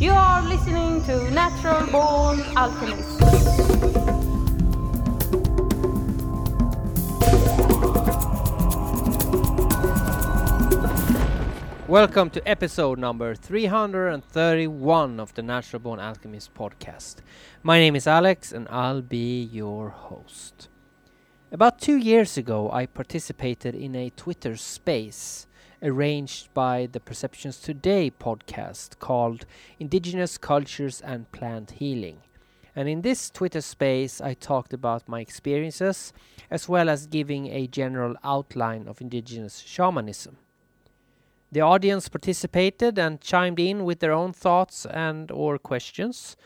You are listening to Natural Born Alchemist. Welcome to episode number 331 of the Natural Born Alchemist podcast. My name is Alex and I'll be your host. About two years ago, I participated in a Twitter space arranged by the Perceptions Today podcast called Indigenous Cultures and Plant Healing. And in this Twitter space, I talked about my experiences as well as giving a general outline of indigenous shamanism. The audience participated and chimed in with their own thoughts and or questions.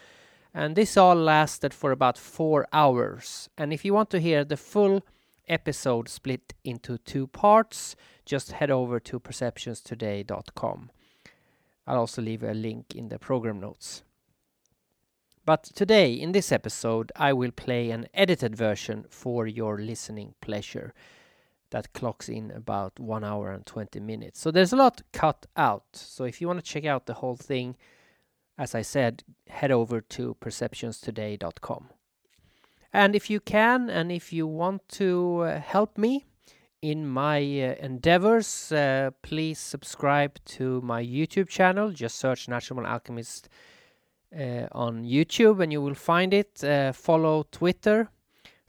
And this all lasted for about 4 hours. And if you want to hear the full episode split into two parts, just head over to perceptionstoday.com. I'll also leave a link in the program notes. But today, in this episode, I will play an edited version for your listening pleasure that clocks in about 1 hour and 20 minutes. So there's a lot cut out. So if you want to check out the whole thing, as I said, head over to perceptionstoday.com. And if you can, and if you want to uh, help me in my uh, endeavors, uh, please subscribe to my YouTube channel. Just search Natural Alchemist uh, on YouTube and you will find it. Uh, follow Twitter,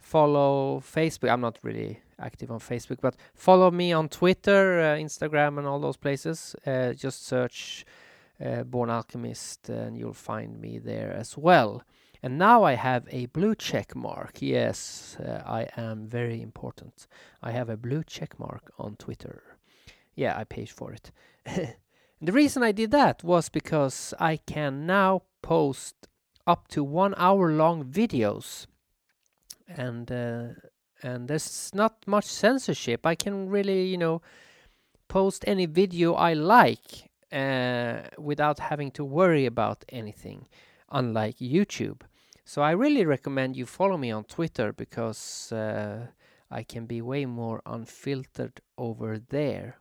follow Facebook. I'm not really active on Facebook, but follow me on Twitter, Instagram, and all those places. just search Born Alchemist and you'll find me there as well. And now I have a blue check mark. Yes, uh, I am very important. I have a blue check mark on Twitter. Yeah, I paid for it. the reason I did that was because I can now post up to one hour long videos. And uh, and there's not much censorship. I can really, you know, post any video I like uh, without having to worry about anything unlike YouTube. So I really recommend you follow me on Twitter because uh, I can be way more unfiltered over there.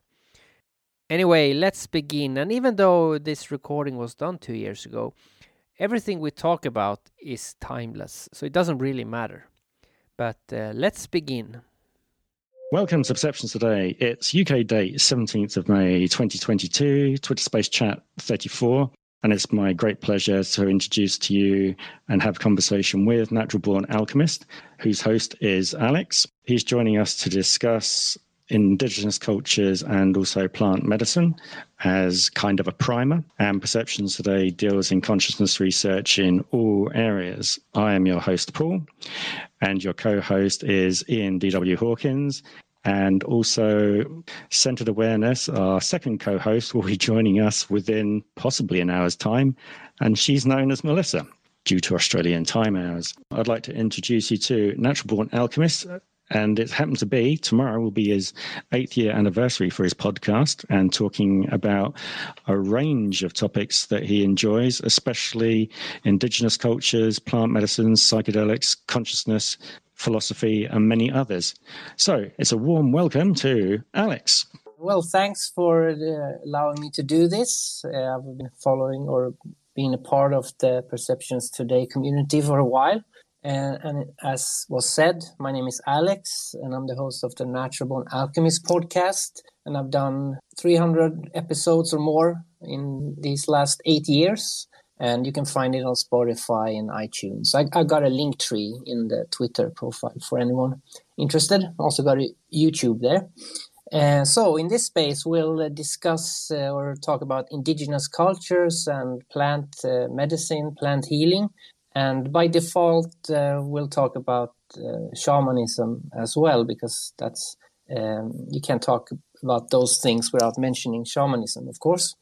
Anyway, let's begin. And even though this recording was done two years ago, everything we talk about is timeless, so it doesn't really matter. But uh, let's begin. Welcome to Perceptions Today. It's UK date 17th of May 2022, Twitter Space Chat 34. And it's my great pleasure to introduce to you and have conversation with Natural Born Alchemist, whose host is Alex. He's joining us to discuss indigenous cultures and also plant medicine as kind of a primer. And Perceptions today deals in consciousness research in all areas. I am your host, Paul, and your co host is Ian D.W. Hawkins and also Centered Awareness, our second co host, will be joining us within possibly an hour's time. And she's known as Melissa due to Australian time hours. I'd like to introduce you to Natural Born Alchemist. And it happens to be tomorrow will be his eighth year anniversary for his podcast and talking about a range of topics that he enjoys, especially indigenous cultures, plant medicines, psychedelics, consciousness, philosophy, and many others. So it's a warm welcome to Alex. Well, thanks for uh, allowing me to do this. Uh, I've been following or being a part of the Perceptions Today community for a while. And, and, as was said, my name is Alex, and I'm the host of the Natural Born Alchemist podcast. And I've done 300 episodes or more in these last eight years and you can find it on Spotify and iTunes. I, I got a link tree in the Twitter profile for anyone interested. Also got a YouTube there. Uh, so in this space, we'll uh, discuss uh, or talk about indigenous cultures and plant uh, medicine, plant healing, and by default, uh, we'll talk about uh, shamanism as well because that's um, you can't talk about those things without mentioning shamanism, of course.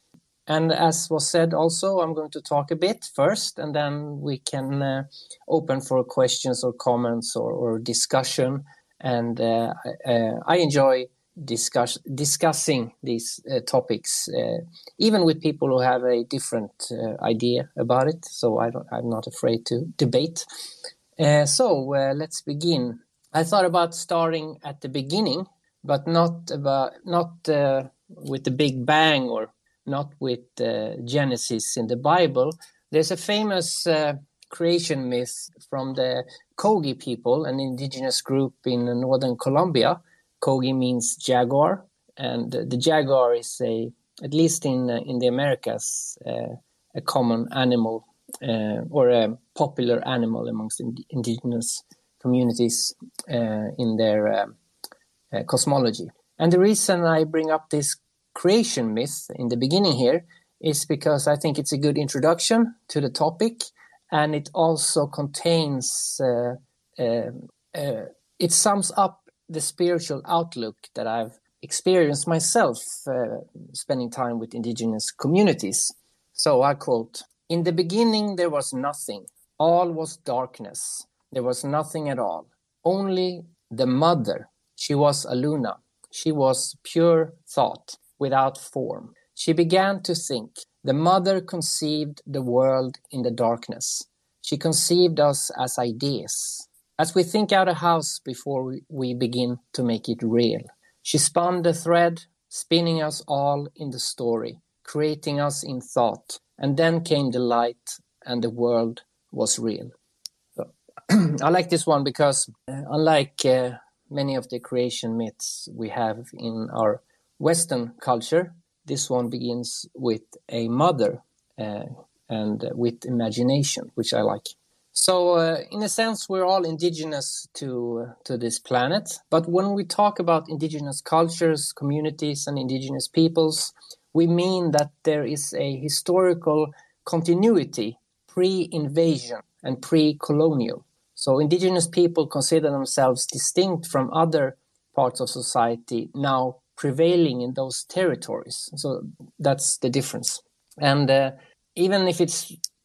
And as was said also, I'm going to talk a bit first, and then we can uh, open for questions or comments or, or discussion. And uh, uh, I enjoy discuss, discussing these uh, topics, uh, even with people who have a different uh, idea about it. So I am not afraid to debate. so let's begin. I thought about starting at the beginning, but not about not with the Big Bang or not with uh, Genesis in the Bible. There's a famous uh, creation myth from the Kogi people, an indigenous group in northern Colombia. Kogi means jaguar, and the jaguar is a, at least in uh, in the Americas, uh, a common animal uh, or a popular animal amongst ind- indigenous communities uh, in their cosmology. And the reason I bring up this creation myth in the beginning here is because I think it's a good introduction to the topic, and it also contains uh, uh, uh, it sums up the spiritual outlook that I've experienced myself uh, spending time with indigenous communities. So I quote In the beginning, there was nothing, all was darkness, there was nothing at all, only the mother. She was Aluna, she was pure thought without form. She began to think. The mother conceived the world in the darkness. She conceived us as ideas, as we think out a house before we, begin to make it real. She spun the thread, spinning us all in the story, creating us in thought. And then came the light, and the world was real. I like this one because, uh, unlike uh, many of the creation myths we have in our Western culture. This one begins with a mother uh, and with imagination, which I like. So, uh, in a sense, we're all indigenous to uh, to this planet. But when we talk about indigenous cultures, communities, and indigenous peoples, we mean that there is a historical continuity pre-invasion and pre-colonial. So indigenous people consider themselves distinct from other parts of society now prevailing in those territories. So that's the difference. And uh, even if it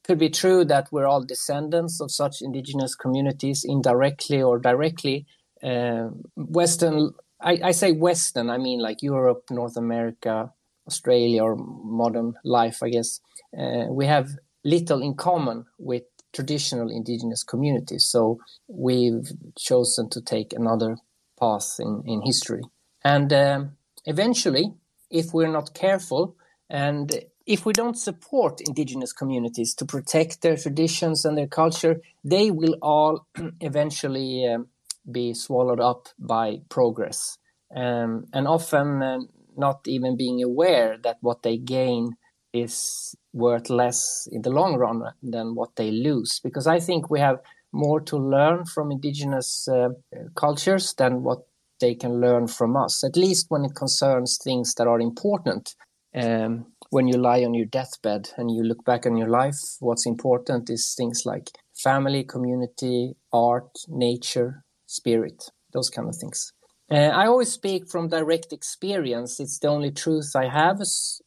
could be true that we're all descendants of such indigenous communities, indirectly or directly, uh, Western, I, I, say Western, I mean like Europe, North America, Australia, or modern life, I guess, uh, we have little in common with traditional indigenous communities. So we've chosen to take another path in, in history. And um, eventually, if we're not careful and if we don't support indigenous communities to protect their traditions and their culture, they will all eventually um, be swallowed up by progress. Um, and often uh, not even being aware that what they gain is worth less in the long run than what they lose. Because I think we have more to learn from indigenous uh, cultures than what they can learn from us, at least when it concerns things that are important. Um, when you lie on your deathbed and you look back on your life, what's important is things like family, community, art, nature, spirit, those kind of things. Uh, I always speak from direct experience. It's the only truth I have.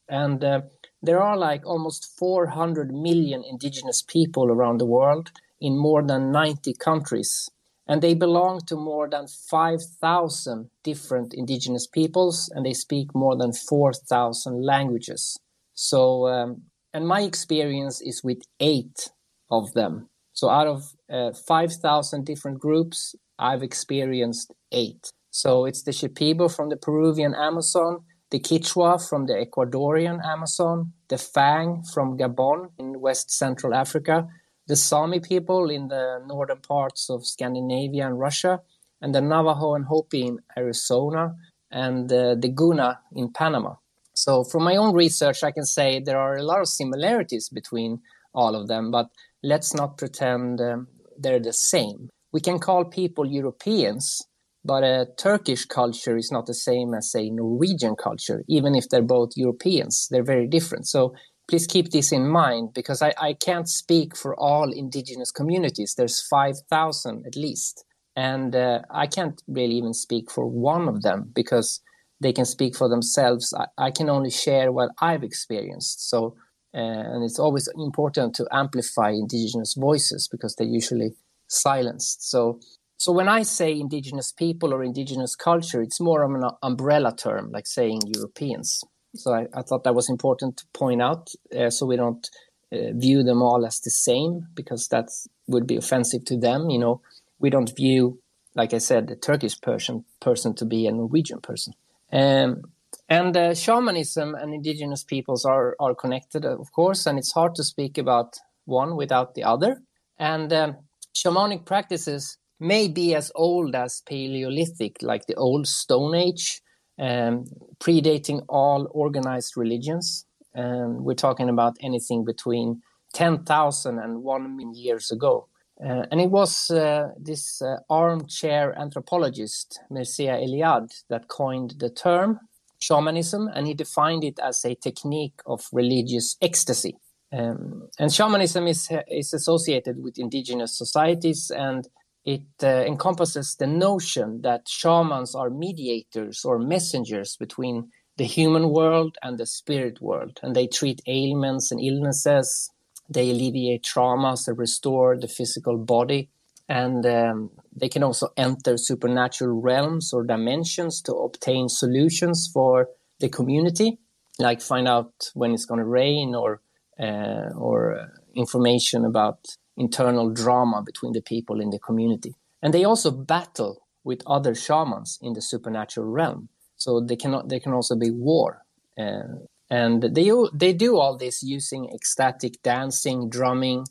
And uh, there are like almost 400 million indigenous people around the world in more than 90 countries. And they belong to more than 5,000 different indigenous peoples, and they speak more than 4,000 languages. So, um, and my experience is with eight of them. So, out of uh, 5,000 different groups, I've experienced eight. So, it's the Shipibo from the Peruvian Amazon, the Quechua from the Ecuadorian Amazon, the Fang from Gabon in West Central Africa, the Sami people in the northern parts of Scandinavia and Russia, and the Navajo and Hopi in Arizona, and uh, the Guna in Panama. So, from my own research, I can say there are a lot of similarities between all of them, but let's not pretend um, they're the same. We can call people Europeans, but a Turkish culture is not the same as a Norwegian culture, even if they're both Europeans. They're very different. So please keep this in mind because I, I can't speak for all indigenous communities. There's 5,000 at least. And uh, I can't really even speak for one of them because they can speak for themselves. I, I can only share what I've experienced. So, uh, and it's always important to amplify indigenous voices because they're usually silenced. So so when I say indigenous people or indigenous culture, it's more of an umbrella term, like saying Europeans. So I, I thought that was important to point out, uh, so we don't uh, view them all as the same, because that would be offensive to them. You know, we don't view, like I said, the Turkish person person to be a Norwegian person. Um, And uh, shamanism and indigenous peoples are, are connected, of course, and it's hard to speak about one without the other. And um, shamanic practices may be as old as Paleolithic, like the old Stone Age, um, predating all organized religions. And we're talking about anything between 10,000 and 1 million years ago. Uh, and it was uh, this uh, armchair anthropologist, Mircea Eliade, that coined the term shamanism, and he defined it as a technique of religious ecstasy. Um, and shamanism is, is associated with indigenous societies, and it uh, encompasses the notion that shamans are mediators or messengers between the human world and the spirit world, and they treat ailments and illnesses they alleviate traumas, they restore the physical body, and um, they can also enter supernatural realms or dimensions to obtain solutions for the community, like find out when it's going to rain or uh, or information about internal drama between the people in the community. And they also battle with other shamans in the supernatural realm. So they cannot. They can also be war. Uh, and they they do all this using ecstatic dancing, drumming,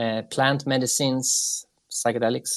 uh, plant medicines, psychedelics,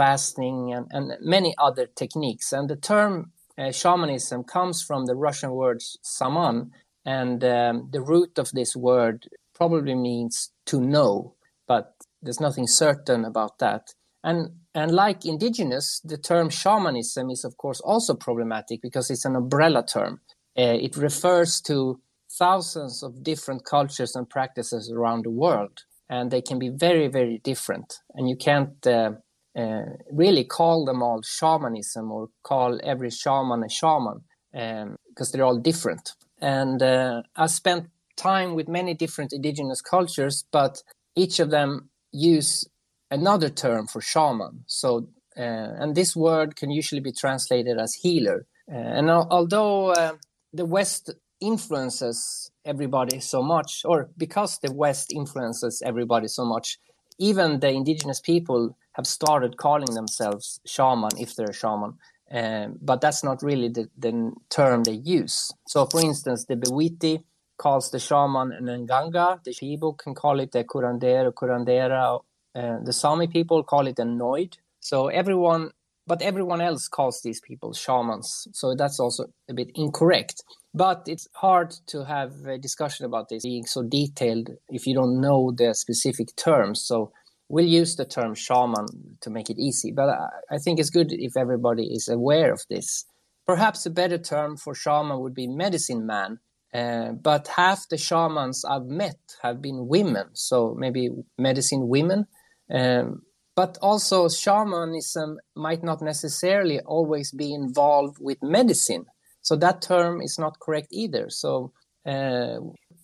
fasting, and, and many other techniques. And the term uh, shamanism comes from the Russian word saman, and um, the root of this word probably means to know, but there's nothing certain about that. And and like indigenous, the term shamanism is of course also problematic because it's an umbrella term. Uh, it refers to thousands of different cultures and practices around the world, and they can be very, very different. And you can't uh, uh, really call them all shamanism or call every shaman a shaman because um, they're all different. And uh, I spent time with many different indigenous cultures, but each of them use another term for shaman. So, uh, and this word can usually be translated as healer. Uh, and although uh, the West influences everybody so much, or because the West influences everybody so much, even the indigenous people have started calling themselves shaman if they're a shaman. Um, but that's not really the, the, term they use. So, for instance, the Bwiti calls the shaman an Nganga, the Shipibo can call it a Curandero, Curandera, uh, the Sami people call it a Noid. So, everyone, but everyone else calls these people shamans. So, that's also a bit incorrect. But it's hard to have a discussion about this being so detailed if you don't know the specific terms. So we'll use the term shaman to make it easy. But I think it's good if everybody is aware of this. Perhaps a better term for shaman would be medicine man. Uh, but half the shamans I've met have been women, so maybe medicine women. Um, but also, shamanism might not necessarily always be involved with medicine. So that term is not correct either. So uh,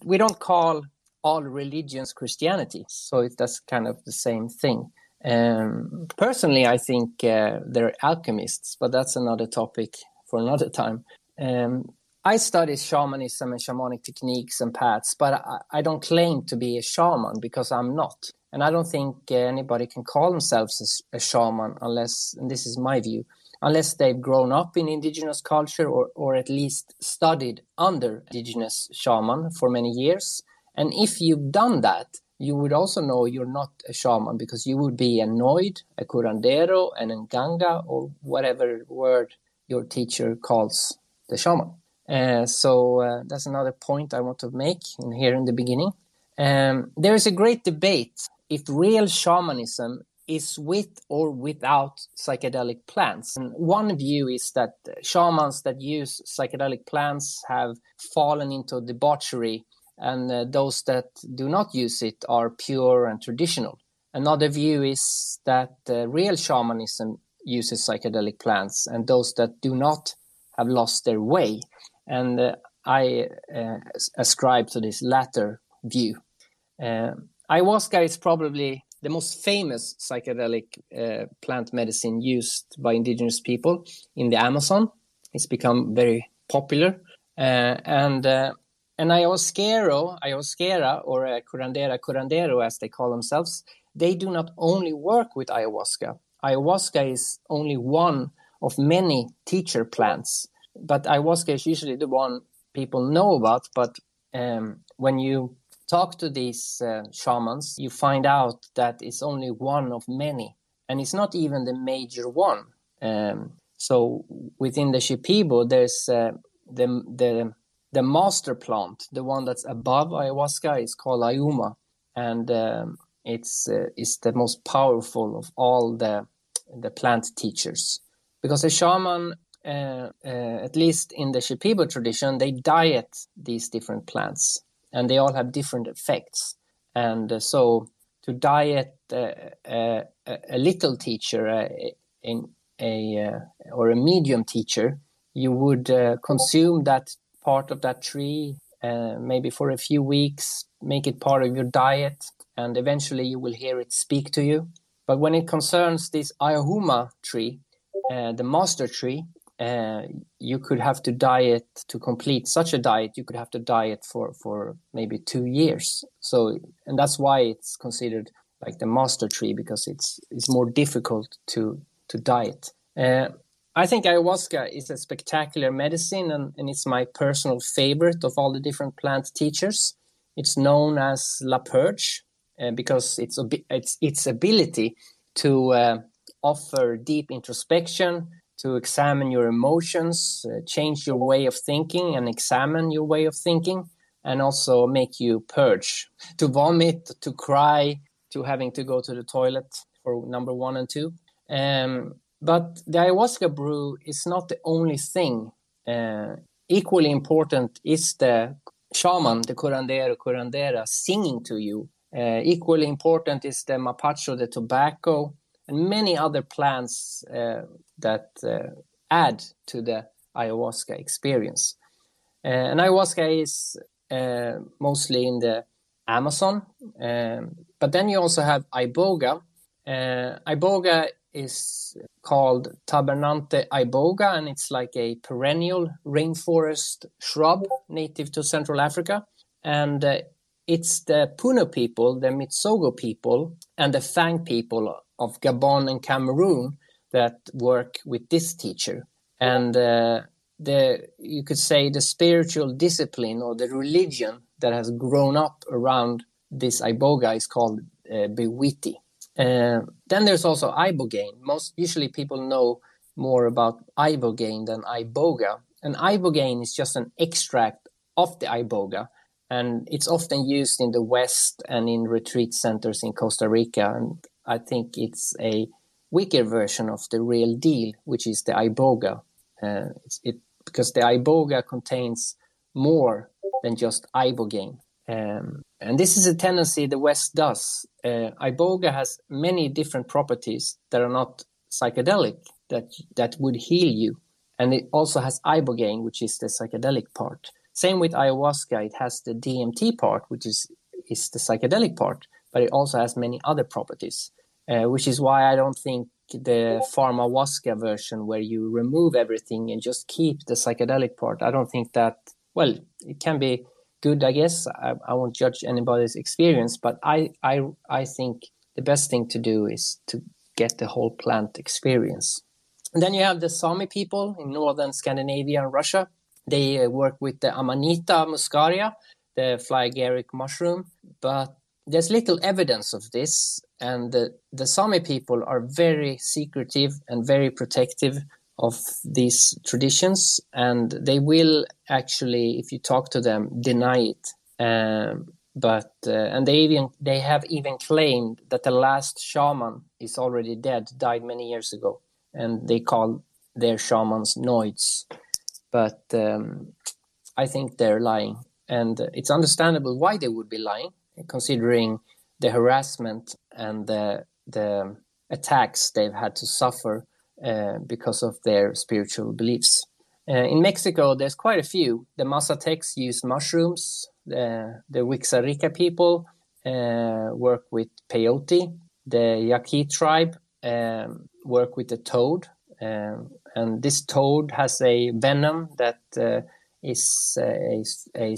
we don't call all religions Christianity. So it, that's kind of the same thing. Um, personally, I think uh, they're alchemists, but that's another topic for another time. Um, I study shamanism and shamanic techniques and paths, but I, I, don't claim to be a shaman because I'm not. And I don't think uh, anybody can call themselves a, a shaman unless, and this is my view, unless they've grown up in indigenous culture or, or at least studied under indigenous shaman for many years. And if you've done that, you would also know you're not a shaman because you would be a noid, a curandero, an nganga, or whatever word your teacher calls the shaman. Uh, so uh, that's another point I want to make in here in the beginning. Um, there is a great debate if real shamanism is with or without psychedelic plants. And one view is that shamans that use psychedelic plants have fallen into debauchery, and uh, those that do not use it are pure and traditional. Another view is that uh, real shamanism uses psychedelic plants, and those that do not have lost their way. And uh, I uh, ascribe to this latter view. Uh, ayahuasca is probably the most famous psychedelic uh, plant medicine used by indigenous people in the Amazon. It's become very popular. Uh, and uh, and ayahuasquero, ayahuasquera, or uh, curandera, curandero, as they call themselves, they do not only work with ayahuasca. Ayahuasca is only one of many teacher plants, but ayahuasca is usually the one people know about. But um, when you talk to these uh, shamans, you find out that it's only one of many, and it's not even the major one. Um, so within the Shipibo, there's uh, the the the master plant, the one that's above ayahuasca, is called Ayuma, and um, it's uh, it's the most powerful of all the the plant teachers because a shaman uh, uh, at least in the Shipibo tradition, they diet these different plants and they all have different effects. And uh, so to diet uh, a little teacher, a, a or a medium teacher, you would consume that part of that tree maybe for a few weeks, make it part of your diet, and eventually you will hear it speak to you. But when it concerns this Ayahuma tree, the master tree, uh, you could have to diet to complete such a diet. You could have to diet for for maybe two years. So, and that's why it's considered like the master tree because it's it's more difficult to to diet. Uh, I think ayahuasca is a spectacular medicine, and, and it's my personal favorite of all the different plant teachers. It's known as La Purga uh, because it's its its ability to uh, offer deep introspection, to examine your emotions, uh, change your way of thinking, and examine your way of thinking, and also make you purge, to vomit, to cry, to having to go to the toilet for number one and two. Um, but the ayahuasca brew is not the only thing. Uh, equally important is the shaman, the curandero, curandera, singing to you. Uh, equally important is the mapacho, the tobacco, and many other plants uh, that uh, add to the ayahuasca experience. Uh, and ayahuasca is uh, mostly in the Amazon, um, but then you also have iboga. Iboga is called Tabernanthe iboga, and it's like a perennial rainforest shrub native to Central Africa. And uh, it's the Punu people, the Mitsogo people, and the Fang people of Gabon and Cameroon that work with this teacher. And uh, the you could say the spiritual discipline or the religion that has grown up around this iboga is called uh, Bwiti. Uh, then there's also ibogaine. Most usually people know more about ibogaine than iboga. And ibogaine is just an extract of the iboga, and it's often used in the West and in retreat centers in Costa Rica. And I think it's a weaker version of the real deal, which is the iboga. Uh, it because the iboga contains more than just ibogaine. Um, and this is a tendency the West does. Uh, iboga has many different properties that are not psychedelic that that would heal you, and it also has ibogaine, which is the psychedelic part. Same with ayahuasca; it has the DMT part, which is is the psychedelic part, but it also has many other properties, uh, which is why I don't think the pharmahuasca version, where you remove everything and just keep the psychedelic part, I don't think that, well, it can be good, I guess. I, I won't judge anybody's experience, but I, I, I think the best thing to do is to get the whole plant experience. And then you have the Sami people in northern Scandinavia and Russia. They uh, work with the Amanita muscaria, the fly agaric mushroom, but there's little evidence of this, and the, the Sami people are very secretive and very protective of these traditions, and they will actually, if you talk to them, deny it. Um, but uh, and they even they have even claimed that the last shaman is already dead, died many years ago, and they call their shamans noids. But um, I think they're lying, and it's understandable why they would be lying considering the harassment and the the attacks they've had to suffer uh, because of their spiritual beliefs. Uh, in Mexico, there's quite a few. The Mazatecs use mushrooms. The, the Wixárika people uh, work with peyote. The Yaqui tribe um, work with the toad. Um, and this toad has a venom that uh, is a, a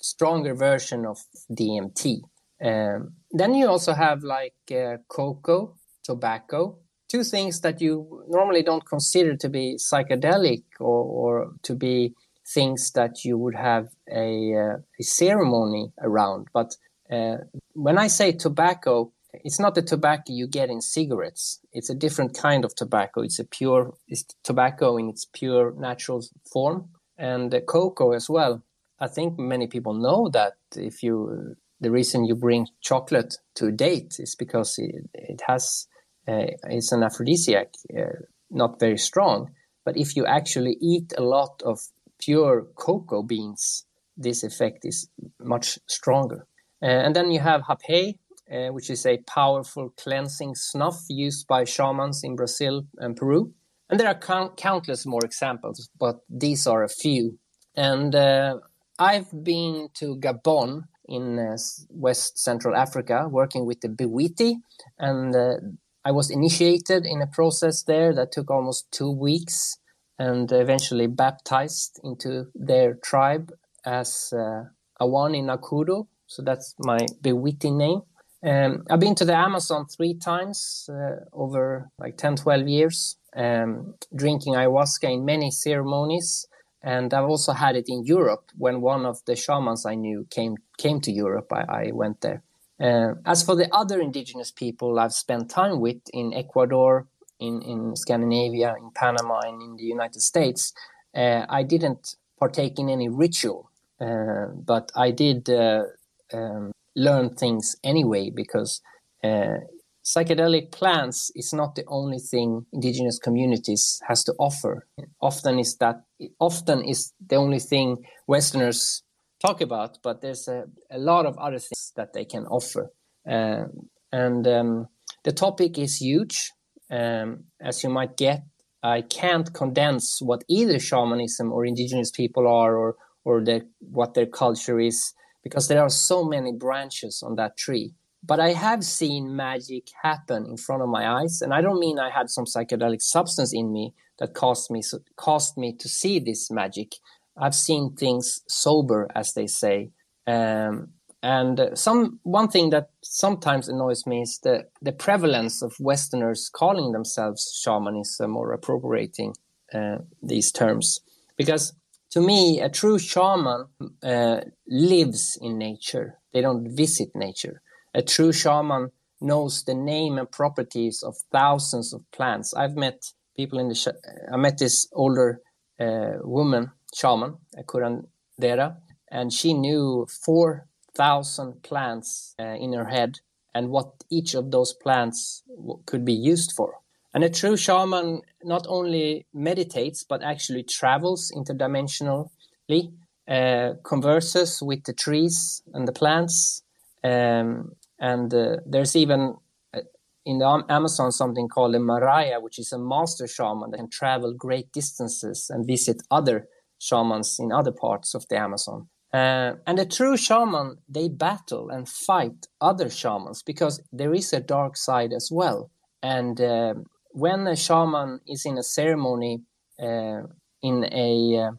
stronger version of DMT. Um, then you also have like uh, cocoa, tobacco, two things that you normally don't consider to be psychedelic or, or to be things that you would have a, uh, a ceremony around. But uh, when I say tobacco, it's not the tobacco you get in cigarettes. It's a different kind of tobacco. It's a pure it's tobacco in its pure natural form, and cocoa as well. I think many people know that if you the reason you bring chocolate to a date is because it, it has uh, it's an aphrodisiac, uh, not very strong. But if you actually eat a lot of pure cocoa beans, this effect is much stronger. Uh, and then you have hapé, uh, which is a powerful cleansing snuff used by shamans in Brazil and Peru. And there are count- countless more examples, but these are a few. And uh, I've been to Gabon in uh, West Central Africa working with the Bwiti, and uh, I was initiated in a process there that took almost two weeks and eventually baptized into their tribe as uh, Awani Nakudo. So that's my Bwiti name. Um, I've been to the Amazon three times uh, over like 10, 12 years, um, drinking ayahuasca in many ceremonies. And I've also had it in Europe when one of the shamans I knew came came to Europe. I, I went there. Uh, as for the other indigenous people I've spent time with in Ecuador, in, in Scandinavia, in Panama, and in the United States, uh, I didn't partake in any ritual, uh, but I did uh, um, learn things anyway because uh, psychedelic plants is not the only thing indigenous communities has to offer. Often is that often is the only thing Westerners talk about, but there's a, a lot of other things that they can offer. Um, and um, the topic is huge. Um, as you might get, I can't condense what either shamanism or indigenous people are or, or what their culture is because there are so many branches on that tree. But I have seen magic happen in front of my eyes, and I don't mean I had some psychedelic substance in me that caused me caused me to see this magic. I've seen things sober, as they say. Um, and some one thing that sometimes annoys me is the, the prevalence of Westerners calling themselves shamanism or appropriating uh, these terms. Because to me, a true shaman uh, lives in nature. They don't visit nature. A true shaman knows the name and properties of thousands of plants. I've met people in the. Sh- I met this older uh, woman shaman, a curandera, and she knew 4,000 plants uh, in her head and what each of those plants w- could be used for. And a true shaman not only meditates, but actually travels interdimensionally, uh, converses with the trees and the plants. Um, and uh, there's even uh, in the Amazon something called a Muraya, which is a master shaman that can travel great distances and visit other shamans in other parts of the Amazon. Uh, and a true shaman, they battle and fight other shamans because there is a dark side as well. And uh, when a shaman is in a ceremony, uh, in a uh,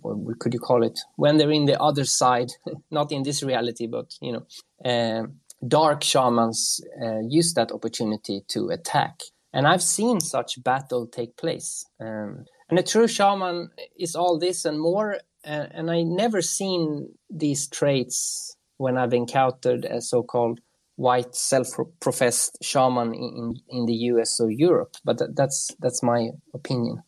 what could you call it? When they're in the other side, not in this reality, but you know, uh, dark shamans uh, use that opportunity to attack. And I've seen such battle take place. Um, and a true shaman is all this and more. Uh, and I never seen these traits when I've encountered a so-called white self-professed shaman in, in the US or Europe. But that, that's that's my opinion.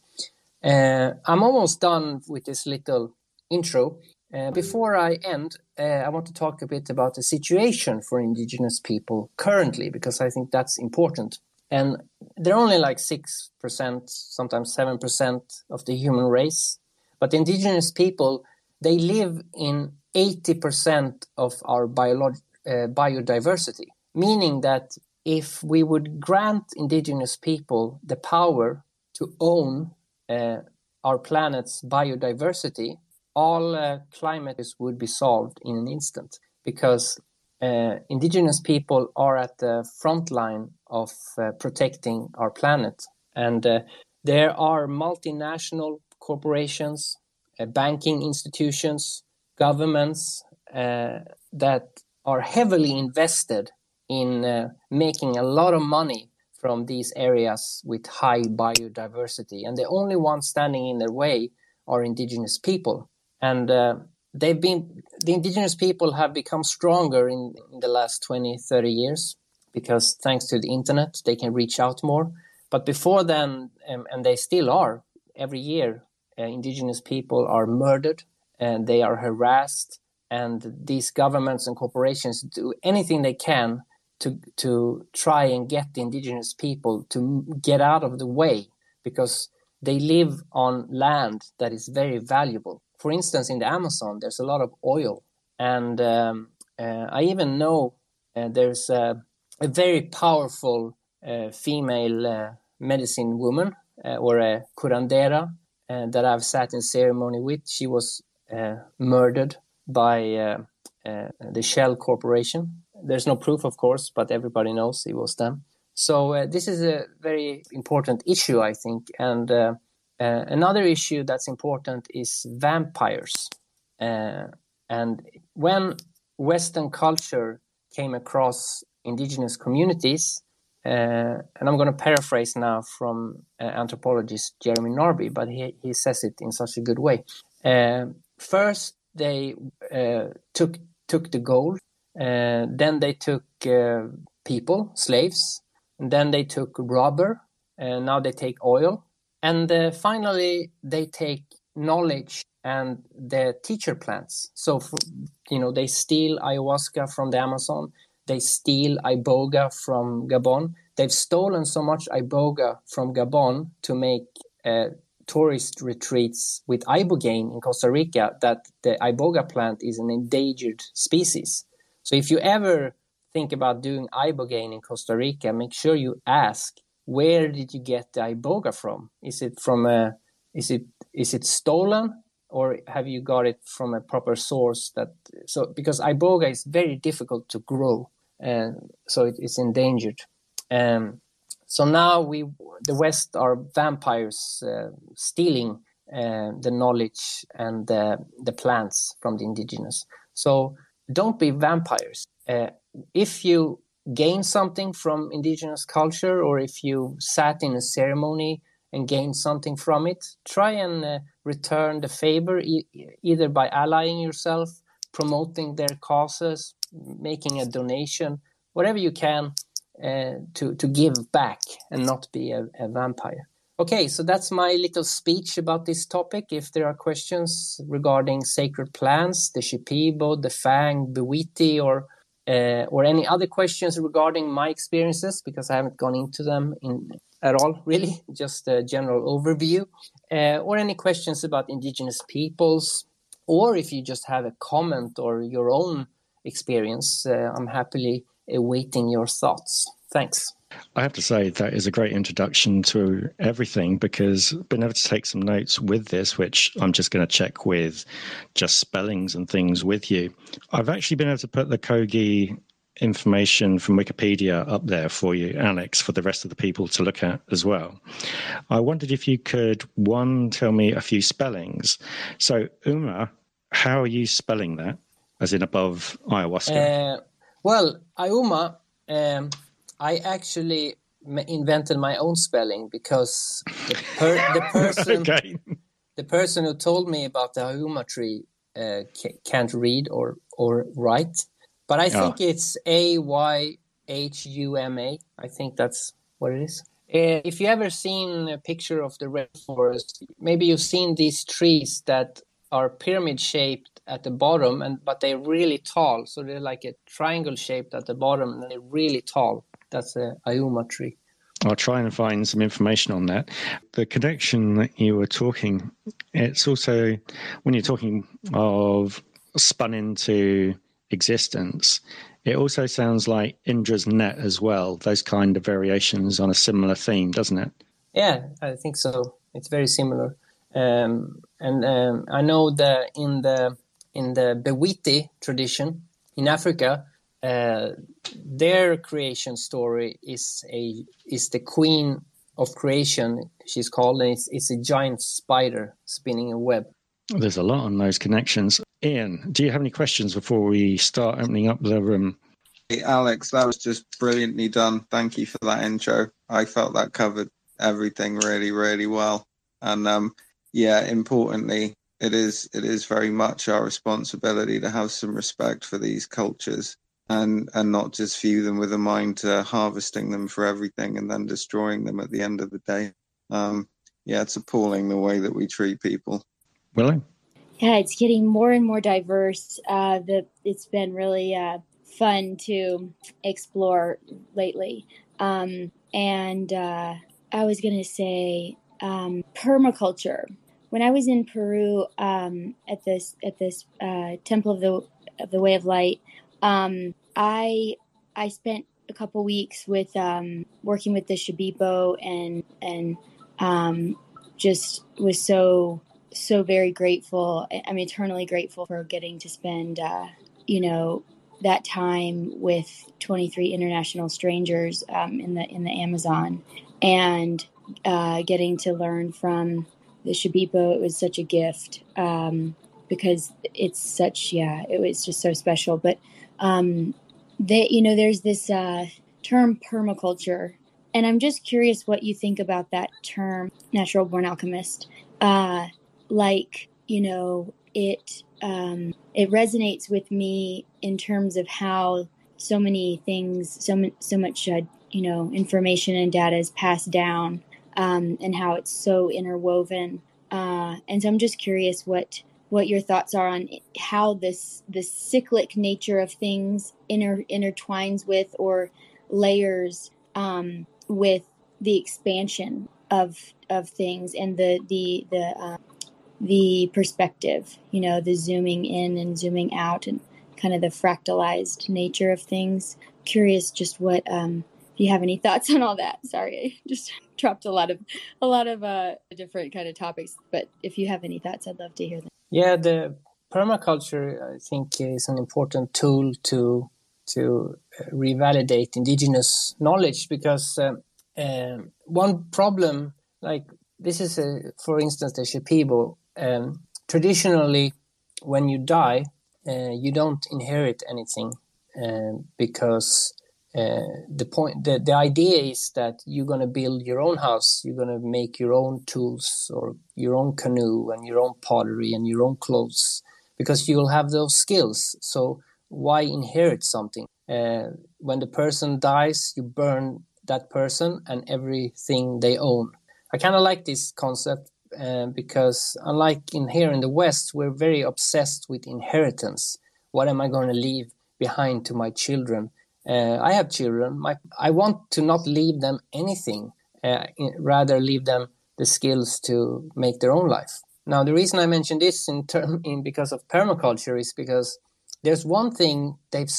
Uh, I'm almost done with this little intro. Uh, before I end, uh, I want to talk a bit about the situation for indigenous people currently, because I think that's important. And they're only like 6% sometimes 7% of the human race. But indigenous people they live in 80% of our biolog- uh, biodiversity meaning that if we would grant indigenous people the power to own uh, our planet's biodiversity all uh, climate would be solved in an instant because uh, indigenous people are at the front line of uh, protecting our planet. And uh, there are multinational corporations, uh, banking institutions, governments uh, that are heavily invested in making a lot of money from these areas with high biodiversity. And the only ones standing in their way are indigenous people. And uh, they've been the indigenous people have become stronger in, in, the last 20 30 years because thanks to the internet they can reach out more. But before then um, and they still are every year uh, indigenous people are murdered and they are harassed. And these governments and corporations do anything they can to to try and get the indigenous people to get out of the way because they live on land that is very valuable for instance, in the Amazon, there's a lot of oil, and um, uh, I even know uh, there's a, a, very powerful uh, female uh, medicine woman uh, or a curandera uh, that I've sat in ceremony with. She was murdered by the Shell Corporation. There's no proof, of course, but everybody knows it was them. So this is a very important issue, I think, and uh, another issue that's important is vampires. Uh, and when Western culture came across indigenous communities, uh, and I'm going to paraphrase now from uh, anthropologist Jeremy Narby, but he, he says it in such a good way. Uh, first, they took took the gold, then they took people, slaves, and then they took rubber, and now they take oil, and uh, finally, they take knowledge and the teacher plants. So, for, you know, they steal ayahuasca from the Amazon, they steal iboga from Gabon. They've stolen so much iboga from Gabon to make uh, tourist retreats with ibogaine in Costa Rica that the iboga plant is an endangered species. So, if you ever think about doing ibogaine in Costa Rica, make sure you ask where did you get the iboga from? Is it from a is it is it stolen or have you got it from a proper source that so because iboga is very difficult to grow and so it, it's endangered. Um, so now we the west are vampires uh, stealing uh, the knowledge and the, the plants from the indigenous. So don't be vampires. Uh, if you gain something from indigenous culture or if you sat in a ceremony and gained something from it, try and uh, return the favor e- either by allying yourself, promoting their causes, making a donation, whatever you can uh, to, to give back and not be a, a vampire. Okay, so that's my little speech about this topic. If there are questions regarding sacred plants, the Shipibo, the Fang, Bwiti, or uh, or any other questions regarding my experiences because I haven't gone into them in at all, really, just a general overview, uh, or any questions about indigenous peoples, or if you just have a comment or your own experience, uh, I'm happily awaiting your thoughts. Thanks. I have to say that is a great introduction to everything because being able to take some notes with this, which I'm just going to check with just spellings and things with you. I've actually been able to put the Kogi information from Wikipedia up there for you, Alex, for the rest of the people to look at as well. I wondered if you could, one, tell me a few spellings. So, Uma, how are you spelling that, as in above ayahuasca? Uh, well, Ayuma. Um I actually invented my own spelling because the, per- the person okay. the person who told me about the Ayuma tree uh, can't read or or write, but I think oh. it's A Y H U M A. I think that's what it is. Uh, if you ever seen a picture of the red forest, maybe you've seen these trees that are pyramid shaped at the bottom, and but they're really tall. So they're like a triangle shaped at the bottom, and they're really tall that's a Ayuma tree. I'll try and find some information on that. The connection that you were talking, it's also when you're talking of spun into existence, it also sounds like Indra's net as well, those kind of variations on a similar theme, doesn't it? Yeah, I think so. It's very similar. Um, and um, I know that in the in the Bwiti tradition in Africa, uh, their creation story is a is the queen of creation. She's called, and it's, it's a giant spider spinning a web. There's a lot on those connections. Ian, do you have any questions before we start opening up the room? Hey, Alex, that was just brilliantly done. Thank you for that intro. I felt that covered everything really, really well. And um, yeah, importantly, it is it is very much our responsibility to have some respect for these cultures and and not just view them with a mind to harvesting them for everything and then destroying them at the end of the day. Um, yeah, it's appalling the way that we treat people. Willie? Yeah, it's getting more and more diverse. Uh, the, it's been really uh, fun to explore lately. Um, and uh, I was going to say um, permaculture. When I was in Peru um, at this at this uh, Temple of the of the Way of Light, um, I I spent a couple weeks with um, working with the Shipibo and and um, just was so so very grateful. I'm eternally grateful for getting to spend uh, you know that time with 23 international strangers um, in the in the Amazon and uh, getting to learn from the Shipibo. It was such a gift um, because it's such yeah it was just so special. But um, that you know there's this uh, term permaculture, and I'm just curious what you think about that term, natural born alchemist. Uh, like you know it um, it resonates with me in terms of how so many things, so so much uh, you know information and data is passed down, um, and how it's so interwoven. Uh, and so I'm just curious what what your thoughts are on how this the cyclic nature of things inter, intertwines with or layers um, with the expansion of of things and the the the uh, the perspective, you know, the zooming in and zooming out and kind of the fractalized nature of things. Curious just what um if you have any thoughts on all that. Sorry, I just dropped a lot of a lot of uh different kind of topics, but if you have any thoughts, I'd love to hear them. Yeah, the permaculture I think is an important tool to to uh, revalidate indigenous knowledge because uh, um, one problem like this is a, for instance the Shipibo um, traditionally, when you die, uh, you don't inherit anything um, because uh, the point, the, the idea is that you're going to build your own house, you're going to make your own tools or your own canoe and your own pottery and your own clothes because you'll have those skills. So why inherit something? Uh, when the person dies, you burn that person and everything they own. I kind of like this concept uh, because unlike in here in the West, we're very obsessed with inheritance. What am I going to leave behind to my children? Uh, I have children. My, I want to not leave them anything, uh, rather leave them the skills to make their own life. Now, the reason I mention this in term in because of permaculture is because there's one thing they've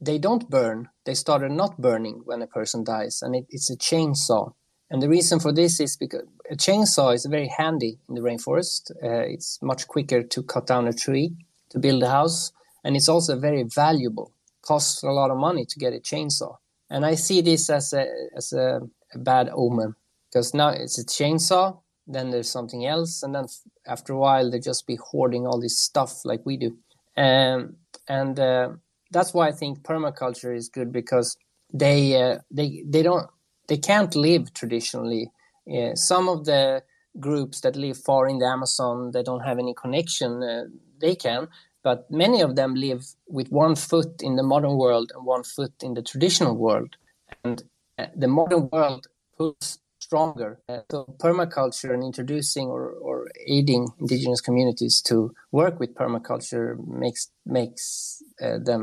they don't burn. They started not burning when a person dies, and it, it's a chainsaw. And the reason for this is because a chainsaw is very handy in the rainforest. Uh, it's much quicker to cut down a tree to build a house, and it's also very valuable. Costs a lot of money to get a chainsaw, and I see this as a as a, a bad omen because now it's a chainsaw, then there's something else, and then after a while they just be hoarding all this stuff like we do, um, and uh, that's why I think permaculture is good because they uh, they they don't they can't live traditionally. Uh, some of the groups that live far in the Amazon, they don't have any connection. Uh, they can, but many of them live with one foot in the modern world and one foot in the traditional world. And uh, the modern world pulls stronger. Uh, so permaculture and introducing or, or aiding indigenous communities to work with permaculture makes makes uh, them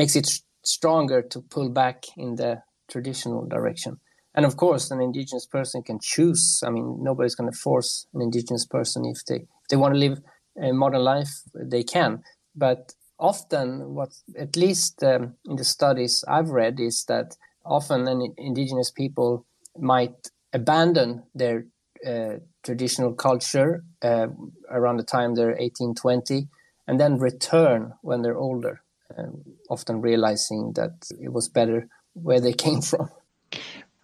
makes it stronger to pull back in the traditional direction and of course an indigenous person can choose i mean nobody's going to force an indigenous person if they if they want to live a modern life they can but often what at least um, in the studies i've read is that often an indigenous people might abandon their uh, traditional culture uh, around the time they're 18 20 and then return when they're older uh, often realizing that it was better where they came from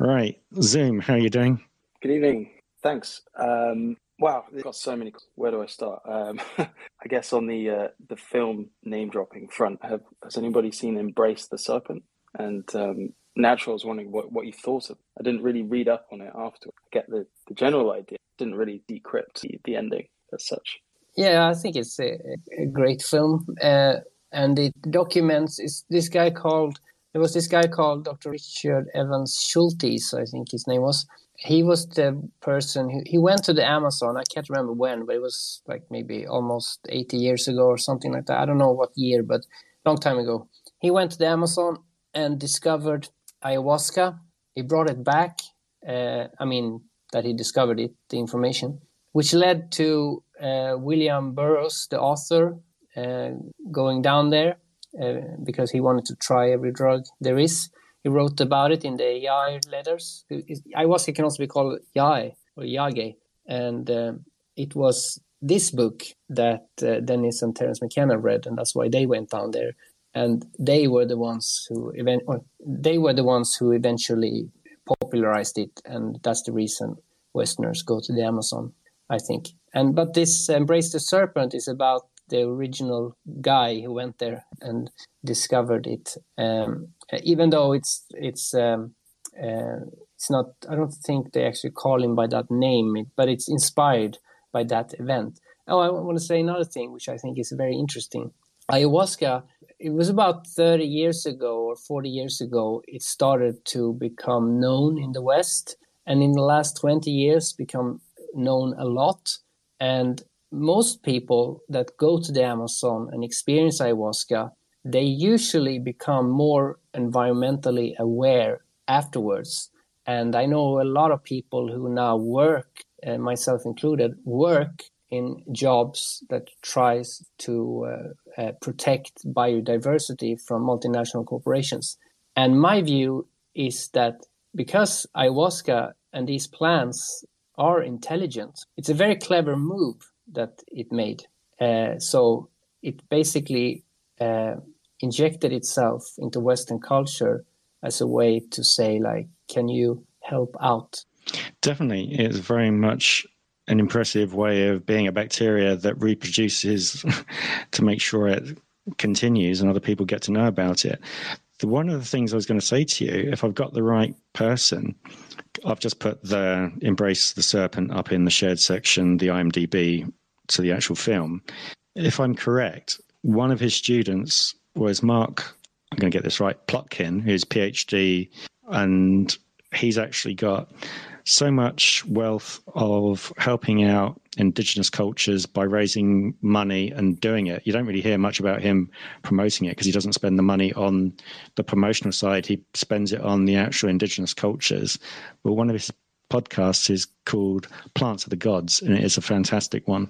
Right. Zoom, how are you doing? Good evening. Thanks. Um, wow, they've got so many. Where do I start? Um, I guess on the uh, the film name dropping front, have, has anybody seen Embrace the Serpent? And um, Natural was wondering what, what you thought of. I didn't really read up on it after. I get the, the general idea. Didn't really decrypt the, the ending as such. Yeah, I think it's a, a great film, uh, and it documents. Is this guy called? There was this guy called Dr. Richard Evans Schultes, I think his name was. He was the person who he went to the Amazon. I can't remember when, but it was like maybe almost 80 years ago or something like that. I don't know what year, but long time ago. He went to the Amazon and discovered ayahuasca. He brought it back. Uh, I mean, that he discovered it, the information, which led to uh, William Burroughs, the author, uh, going down there uh, because he wanted to try every drug there is. He wrote about it in the Yai letters. Ayahuasca can also be called Yai or Yage. And um, it was this book that uh, Dennis and Terence McKenna read, and that's why they went down there. And they were the ones who event, they were the ones who eventually popularized it, and that's the reason Westerners go to the Amazon, I think. And but this embrace the serpent is about the original guy who went there and discovered it. Um, even though it's it's um, uh, it's not, I don't think they actually call him by that name, but it's inspired by that event. Oh, I want to say another thing, which I think is very interesting. Ayahuasca, it was about 30 years ago or 40 years ago, it started to become known in the West. And in the last 20 years, become known a lot. And most people that go to the Amazon and experience ayahuasca, they usually become more environmentally aware afterwards. And I know a lot of people who now work, uh, myself included, work in jobs that tries to uh, uh, protect biodiversity from multinational corporations. And my view is that because ayahuasca and these plants are intelligent, it's a very clever move that it made. Uh, so it basically uh, injected itself into Western culture as a way to say, like, can you help out? Definitely, it's very much an impressive way of being a bacteria that reproduces to make sure it continues and other people get to know about it. The, one of the things I was going to say to you, if I've got the right person, I've just put the Embrace the Serpent up in the shared section, the IMDb to the actual film. If I'm correct, one of his students was Mark, I'm going to get this right, Plotkin, who's PhD, and he's actually got so much wealth of helping out indigenous cultures by raising money and doing it. You don't really hear much about him promoting it because he doesn't spend the money on the promotional side. He spends it on the actual indigenous cultures. But one of his podcasts is called Plants of the Gods, and it is a fantastic one.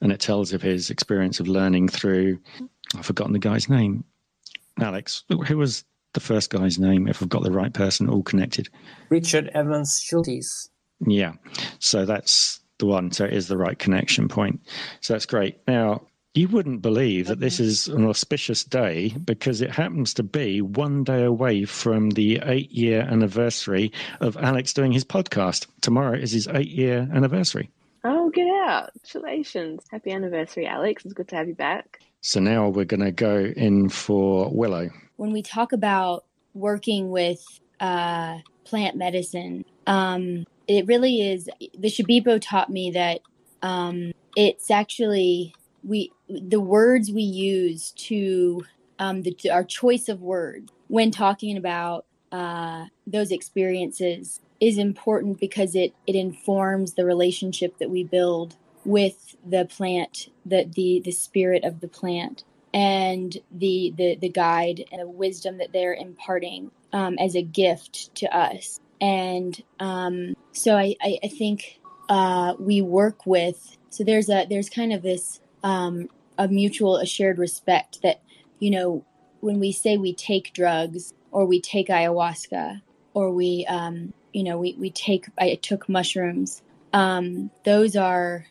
And it tells of his experience of learning through, I've forgotten the guy's name. Alex, who was the first guy's name, if I've got the right person, all connected. Richard Evans Schultes. Yeah, so that's the one. So it is the right connection point. So that's great. Now, you wouldn't believe that this is an auspicious day because it happens to be one day away from the eight year anniversary of Alex doing his podcast. Tomorrow is his eight year anniversary. Oh, get out. Congratulations. Happy anniversary, Alex. It's good to have you back. So now we're going to go in for Willow when we talk about working with uh, plant medicine, um, it really is. The Shipibo taught me that um, it's actually we the words we use to um, the, our choice of words when talking about uh, those experiences is important because it it informs the relationship that we build with the plant, the the the spirit of the plant and the the the guide and the wisdom that they're imparting um, as a gift to us. And um, so I, I, I think uh, we work with. So there's a there's kind of this um, a mutual a shared respect that you know when we say we take drugs or we take ayahuasca or we um, you know we, we take I took mushrooms. Um, those are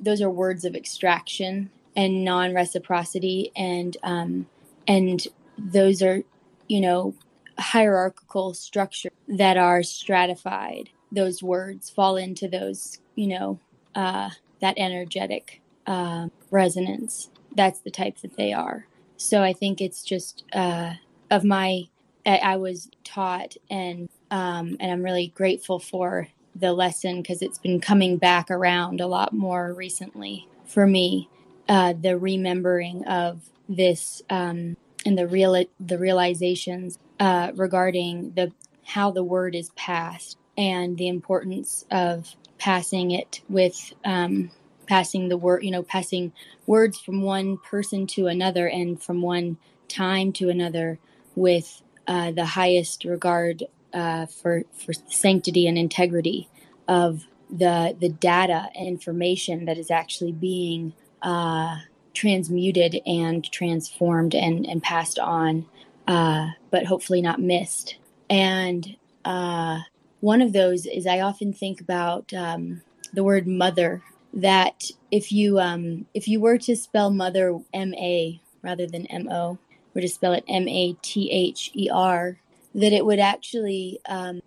those are words of extraction and non-reciprocity and um, and those are you know hierarchical structure that are stratified. Those words fall into those you know uh, that energetic uh, resonance. That's the type that they are. So i think it's just uh, of my I, I was taught and um, and i'm really grateful for the lesson because it's been coming back around a lot more recently for me uh, the remembering of this um, and the real the realizations uh, regarding the how the word is passed and the importance of passing it with um, passing the word you know passing words from one person to another and from one time to another with uh, the highest regard uh, for for sanctity and integrity of the the data and information that is actually being uh, transmuted and transformed and, and passed on, uh, but hopefully not missed. And uh, one of those is I often think about um, the word mother. That if you um, if you were to spell mother M A rather than M O, were to spell it M A T H E R, that it would actually um,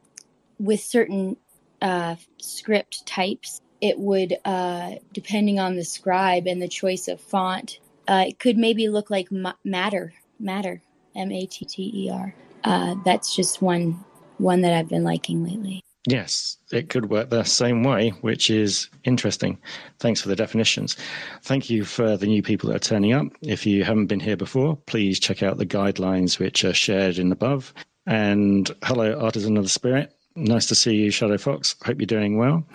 with certain uh, script types it would, uh, depending on the scribe and the choice of font, uh, it could maybe look like matter, matter, M A T T E R. Uh, that's just one one that I've been liking lately. Yes, it could work the same way, which is interesting. Thanks for the definitions. Thank you for the new people that are turning up. If you haven't been here before, please check out the guidelines which are shared in above. And hello, Artisan of the Spirit. Nice to see you, Shadow Fox. Hope you're doing well.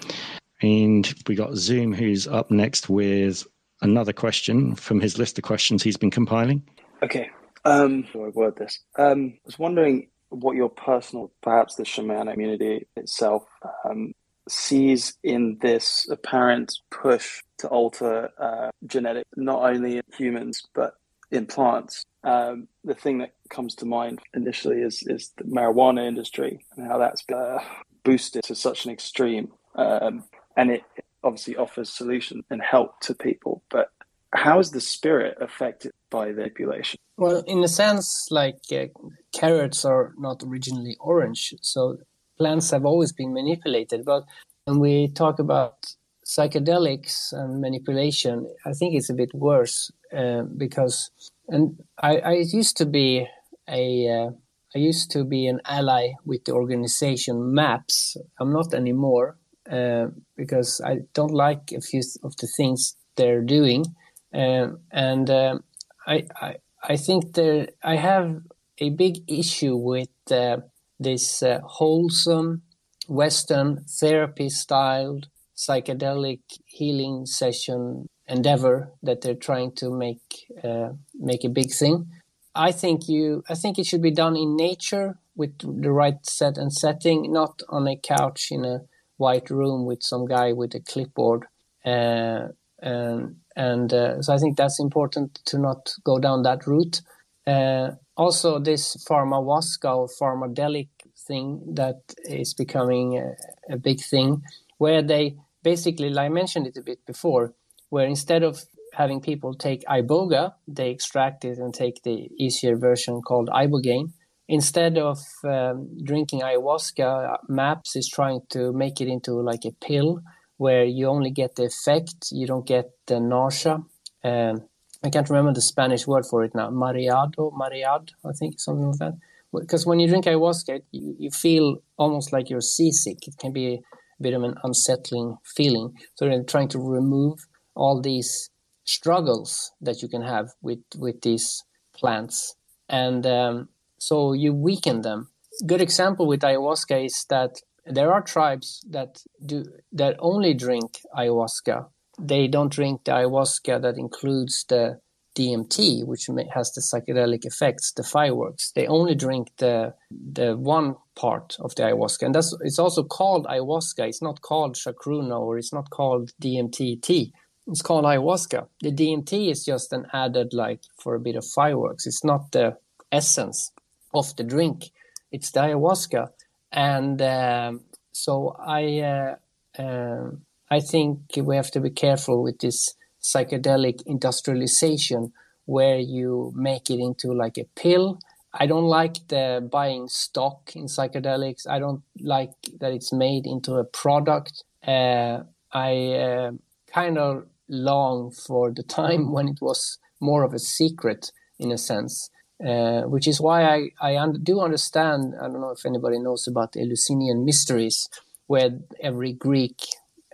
And we got Zoom, who's up next with another question from his list of questions he's been compiling. Okay. Um, I word this? Um, I was wondering what your personal, perhaps the shamanic community itself, um, sees in this apparent push to alter uh, genetic, not only in humans, but in plants. Um, the thing that comes to mind initially is, is the marijuana industry and how that's been uh, boosted to such an extreme. Um, and it obviously offers solution and help to people. But how is the spirit affected by the manipulation? Well, in a sense, like uh, carrots are not originally orange, so plants have always been manipulated. But when we talk about psychedelics and manipulation, I think it's a bit worse uh, because, and I, I, used to be a uh, I used to be an ally with the organization MAPS. I'm not anymore uh, because I don't like a few of the things they're doing, um, and uh, I, I, I think there I have a big issue with uh, this uh, wholesome Western therapy styled psychedelic healing session endeavor that they're trying to make uh, make a big thing. I think you I think it should be done in nature with the right set and setting, not on a couch in a white room with some guy with a clipboard. Uh, and and uh, so I think that's important to not go down that route. Uh, also, this pharmahuasca or pharmadelic thing that is becoming a, a, big thing, where they basically, like I mentioned it a bit before, where instead of having people take iboga, they extract it and take the easier version called ibogaine, instead of um, drinking ayahuasca, MAPS is trying to make it into like a pill where you only get the effect, you don't get the nausea. Um, I can't remember the Spanish word for it now. Mariado, maread, I think, something like that. Because when you drink ayahuasca, you, you feel almost like you're seasick. It can be a bit of an unsettling feeling. So they're trying to remove all these struggles that you can have with with these plants. And um, so you weaken them. Good example with ayahuasca is that there are tribes that do that only drink ayahuasca. They don't drink the ayahuasca that includes the DMT, which has the psychedelic effects, the fireworks. They only drink the the one part of the ayahuasca, and that's it's also called ayahuasca. It's not called chacruna or it's not called DMT tea. It's called ayahuasca. The DMT is just an added like for a bit of fireworks. It's not the essence of the drink. It's the ayahuasca, and um, so I uh, uh, I think we have to be careful with this psychedelic industrialization where you make it into like a pill. I don't like the buying stock in psychedelics. I don't like that it's made into a product. Uh, I uh, kind of long for the time when it was more of a secret in a sense. Uh, which is why I, I un- do understand. I don't know if anybody knows about the Eleusinian mysteries, where every Greek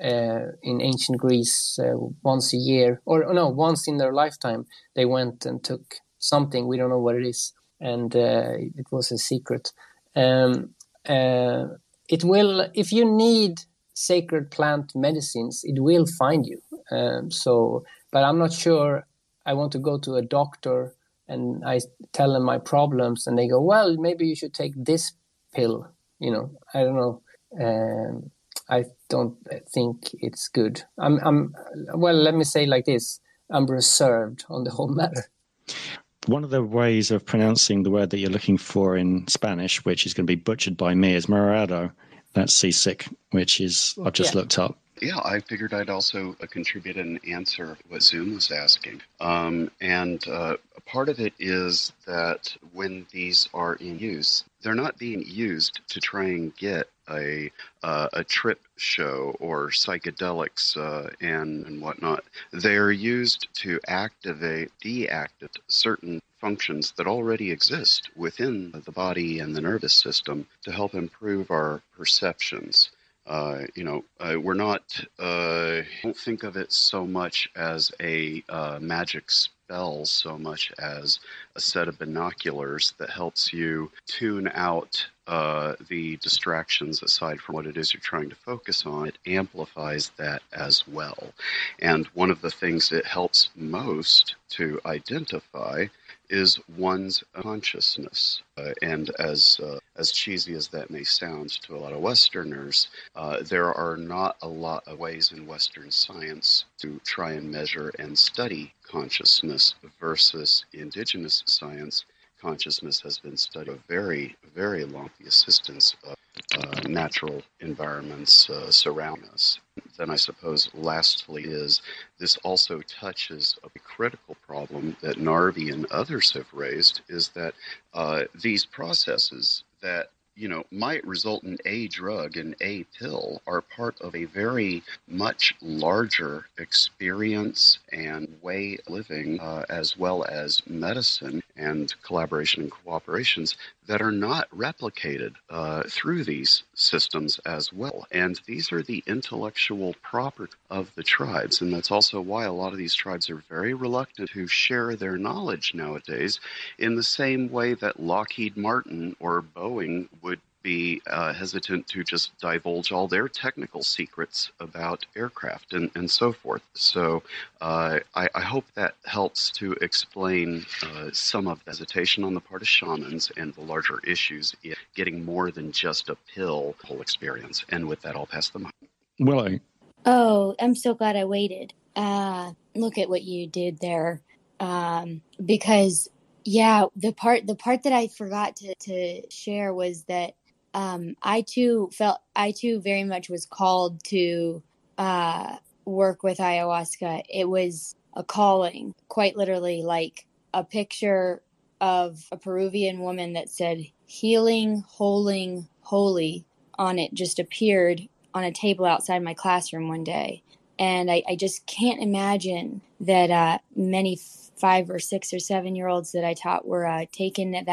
uh, in ancient Greece uh, once a year, or no, once in their lifetime, they went and took something. We don't know what it is, and uh, it was a secret. Um, uh, it will, if you need sacred plant medicines, it will find you. Um, so, but I'm not sure. I want to go to a doctor and I tell them my problems, and they go, "Well, maybe you should take this pill." You know, I don't know. Um, I don't think it's good. I'm, I'm, well, let me say like this I'm reserved on the whole matter. One of the ways of pronouncing the word that you're looking for in Spanish, which is going to be butchered by me, is morado. That's seasick, which is, I've just yeah. looked up. Yeah, I figured I'd also uh, contribute an answer what Zoom was asking. Um, and uh, part of it is that when these are in use, they're not being used to try and get a uh, a trip show or psychedelics uh, and and whatnot. They are used to activate, deactivate certain functions that already exist within the body and the nervous system to help improve our perceptions. Uh, you know, uh, we're not, uh, don't think of it so much as a uh, magic spell so much as a set of binoculars that helps you tune out uh, the distractions aside from what it is you're trying to focus on. It amplifies that as well. And one of the things it helps most to identify is one's consciousness. Uh, and as uh, as cheesy as that may sound to a lot of Westerners, uh, there are not a lot of ways in Western science to try and measure and study consciousness versus indigenous science. Consciousness has been studied a very, very long the assistance of uh, natural environments uh, surround us. Then I suppose lastly is this also touches a critical problem that Narvi and others have raised is that uh, these processes that you know, might result in a drug and a pill are part of a very much larger experience and way of living, uh, as well as medicine and collaboration and cooperations that are not replicated uh, through these systems as well. And these are the intellectual property of the tribes. And that's also why a lot of these tribes are very reluctant to share their knowledge nowadays in the same way that Lockheed Martin or Boeing would be uh, hesitant to just divulge all their technical secrets about aircraft and, and so forth. So uh, I, I, hope that helps to explain uh, some of the hesitation on the part of shamans and the larger issues in getting more than just a pill whole experience. And with that, I'll pass the mic. Willow. Oh, I'm so glad I waited. Uh, look at what you did there. Um, because yeah, the part the part that I forgot to, to share was that um, I too felt I too very much was called to uh, work with ayahuasca. It was a calling, quite literally, like a picture of a Peruvian woman that said "healing, holing, holy" on it just appeared on a table outside my classroom one day, and I, I just can't imagine that uh, many five or six or seven year olds that I taught were uh, taking that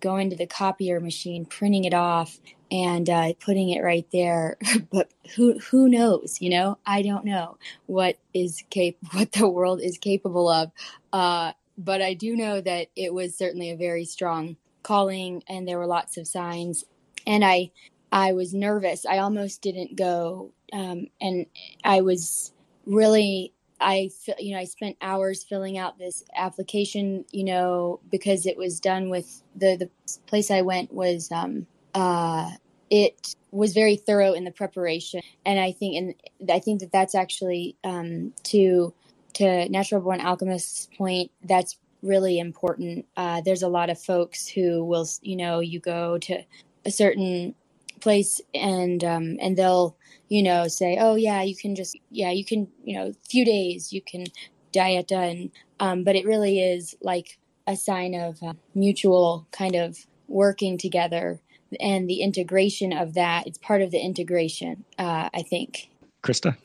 going to the copier machine, printing it off, and uh, putting it right there. but who who knows? You know, I don't know what is cap- what the world is capable of. Uh, but I do know that it was certainly a very strong calling, and there were lots of signs. And I I was nervous. I almost didn't go, um, and I was really I you know I spent hours filling out this application you know because it was done with the the place I went was um uh it was very thorough in the preparation. And I think and I think that that's actually um to to natural born alchemists point that's really important. Uh there's a lot of folks who will you know you go to a certain place and um and they'll you know, say, oh yeah, you can just yeah, you can you know, few days you can diet done. Um, but it really is like a sign of uh, mutual kind of working together and the integration of that. It's part of the integration, uh, I think. Krista.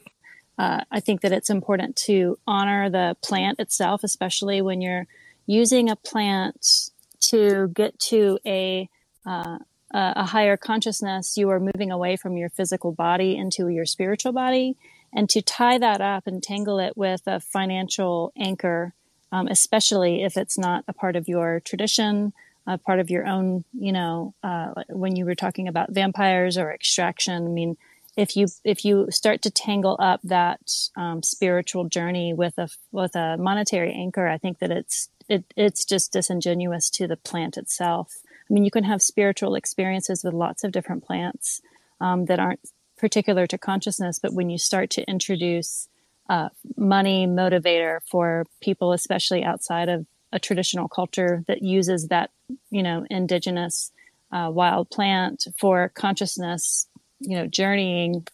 Uh, I think that it's important to honor the plant itself, especially when you're using a plant to get to a uh, uh, a higher consciousness, you are moving away from your physical body into your spiritual body. And to tie that up and tangle it with a financial anchor, um, especially if it's not a part of your tradition, a part of your own, you know, uh, when you were talking about vampires or extraction, I mean, if you if you start to tangle up that um, spiritual journey with a with a monetary anchor, I think that it's it, it's just disingenuous to the plant itself. I mean, you can have spiritual experiences with lots of different plants um, that aren't particular to consciousness, but when you start to introduce uh, money motivator for people, especially outside of a traditional culture that uses that, you know, indigenous uh, wild plant for consciousness, you know, journeying.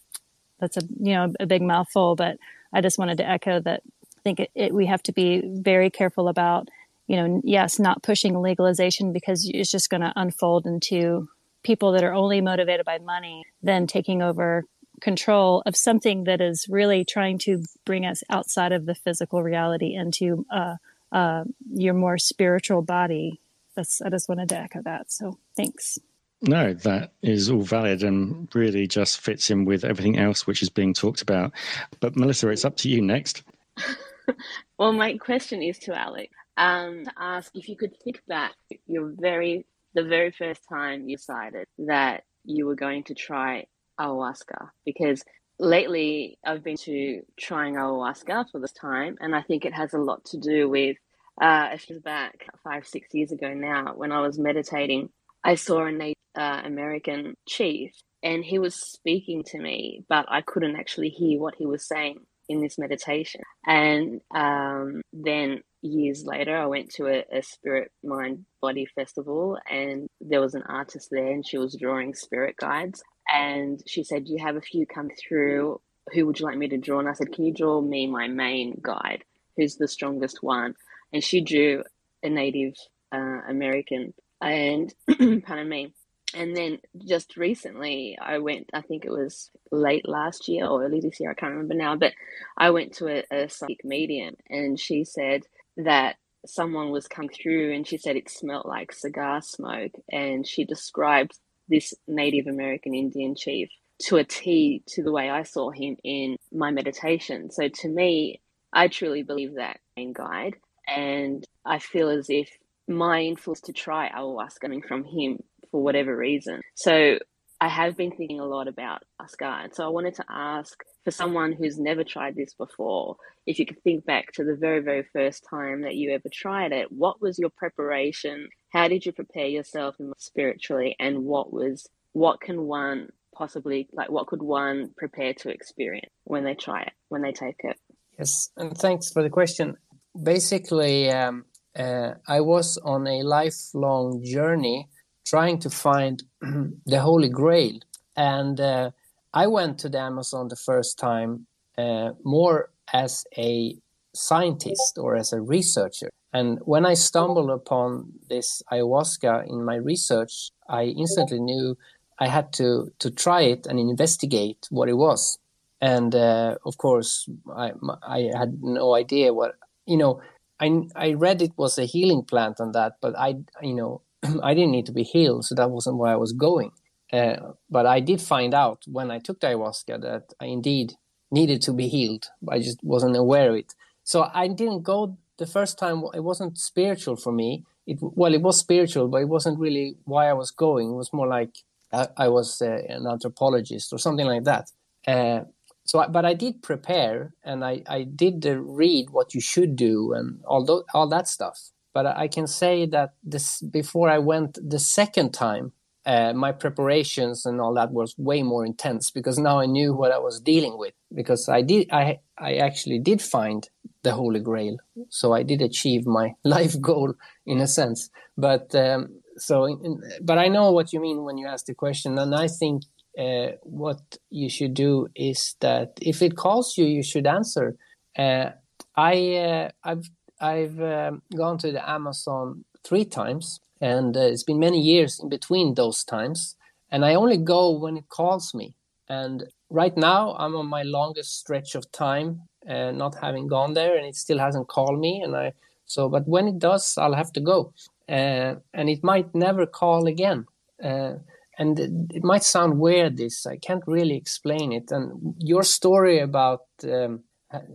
That's a you know a big mouthful, but I just wanted to echo that. I think it, it, we have to be very careful about you know, yes, not pushing legalization because it's just going to unfold into people that are only motivated by money, then taking over control of something that is really trying to bring us outside of the physical reality into uh, uh, your more spiritual body. That's, I just wanted to echo that. So thanks. No, that is all valid and really just fits in with everything else which is being talked about. But Melissa, it's up to you next. well, my question is to Alex um, to ask if you could think back your very the very first time you decided that you were going to try ayahuasca because lately I've been to trying ayahuasca for this time and I think it has a lot to do with uh, a few back five six years ago now when I was meditating I saw a Native uh, American chief and he was speaking to me but I couldn't actually hear what he was saying in this meditation. And um, then years later, I went to a, a, spirit mind body festival, and there was an artist there, and she was drawing spirit guides. And she said, "Do "You have a few come through. Who would you like me to draw?" And I said, "Can you draw me my main guide? Who's the strongest one?" And she drew a Native uh, American, and pardon me. And then just recently, I went, I think it was late last year or early this year, I can't remember now, but I went to a, a psychic medium and she said, that someone was come through and she said it smelled like cigar smoke and she described this Native American Indian chief to a T to the way I saw him in my meditation. So to me, I truly believe that main guide and I feel as if my influence to try ayahuasca coming from him for whatever reason. So I have been thinking a lot about ayahuasca. And so I wanted to ask for someone who's never tried this before, if you could think back to the very, very first time that you ever tried it, what was your preparation? How did you prepare yourself spiritually? And what was, what can one possibly, like, what could one prepare to experience when they try it, when they take it? Yes, and thanks for the question. Basically, um, uh, I was on a lifelong journey trying to find the Holy Grail. And uh, I went to the Amazon the first time uh, more as a scientist or as a researcher. And when I stumbled upon this ayahuasca in my research, I instantly knew I had to, to try it and investigate what it was. And uh, of course, I, I had no idea what, you know, I, I read it was a healing plant and that, but I, you know, I didn't need to be healed, so that wasn't where I was going. Uh, but I did find out when I took the ayahuasca that I indeed needed to be healed. I just wasn't aware of it. So I didn't go the first time. It wasn't spiritual for me. It well, it was spiritual, but it wasn't really why I was going. It was more like I, I was uh, an anthropologist or something like that. Uh, so, but I did prepare and I, I did read what you should do and all, th- all that stuff. But I can say that this before I went the second time, uh, my preparations and all that was way more intense because now I knew what I was dealing with. Because I did, I I actually did find the Holy Grail, so I did achieve my life goal in a sense. But um, so, in, but I know what you mean when you ask the question, and I think uh, what you should do is that if it calls you, you should answer. Uh, I uh, I've I've um, gone to the Amazon three times, and uh, it's been many years in between those times. And I only go when it calls me. And right now, I'm on my longest stretch of time, uh, not having gone there, and it still hasn't called me. And I so, but when it does, I'll have to go, uh, and it might never call again. Uh, and it might sound weird. This I can't really explain it. And your story about um,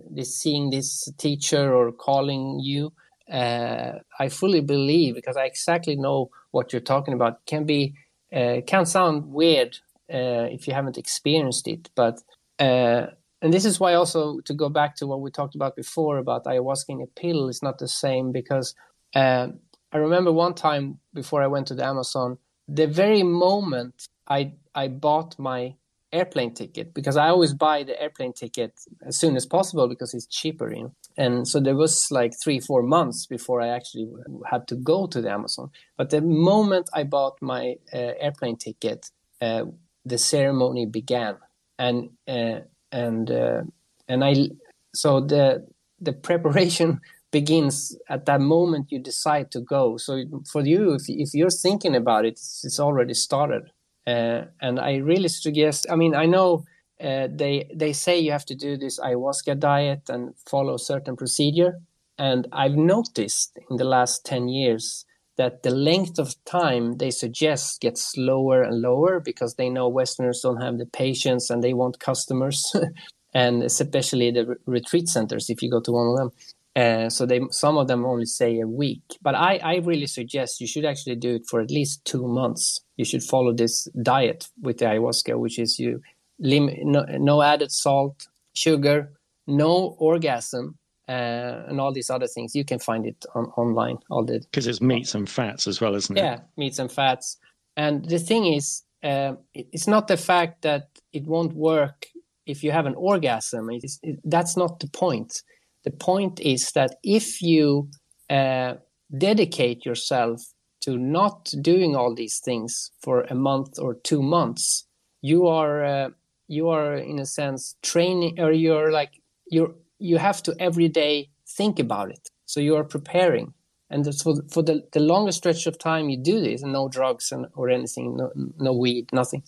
this seeing this teacher or calling you, uh, I fully believe because I exactly know what you're talking about. Can be uh, can sound weird uh, if you haven't experienced it, but uh, and this is why also to go back to what we talked about before about ayahuasca in a pill is not the same because uh, I remember one time before I went to the Amazon, the very moment I I bought my airplane ticket because I always buy the airplane ticket as soon as possible because it's cheaper, you know. And so there was like three, four months before I actually had to go to the Amazon. But the moment I bought my uh, airplane ticket, uh, the ceremony began, and uh, and uh, and I so the the preparation begins at that moment you decide to go. So for you, if, if you're thinking about it, it's, it's already started. Uh, and I really suggest. I mean, I know uh, they they say you have to do this ayahuasca diet and follow certain procedure, and I've noticed in the last ten years that the length of time they suggest gets lower and lower because they know Westerners don't have the patience and they want customers, and especially the re- retreat centers. If you go to one of them, uh, so they some of them only say a week, but I, I really suggest you should actually do it for at least two months. You should follow this diet with the ayahuasca, which is you lim- no, no added salt, sugar, no orgasm, uh, and all these other things. You can find it on, online. All the because it's meats and fats as well, isn't it? Yeah, meats and fats. And the thing is, uh, it's not the fact that it won't work if you have an orgasm. It is, it, that's not the point the point is that if you uh, dedicate yourself to not doing all these things for a month or two months, you are uh, you are in a sense training, or you're like you're you have to every day think about it. So you are preparing, and for for the, the longest stretch of time you do this, and no drugs and or anything, no no weed, nothing,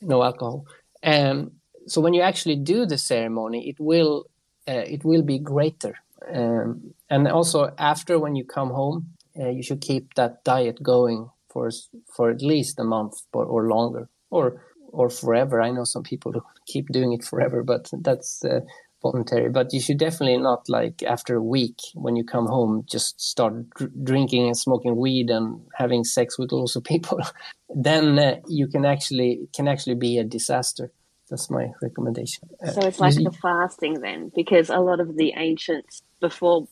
no alcohol. Um, so when you actually do the ceremony, it will uh, it will be greater. Um, and also after when you come home, uh, you should keep that diet going for for at least a month or, or longer or or forever. I know some people who keep doing it forever, but that's uh, voluntary. But you should definitely not like after a week when you come home just start dr- drinking and smoking weed and having sex with lots of people. then uh, you can actually can actually be a disaster that's my recommendation. Uh, so it's like the fasting then, because a lot of the ancients before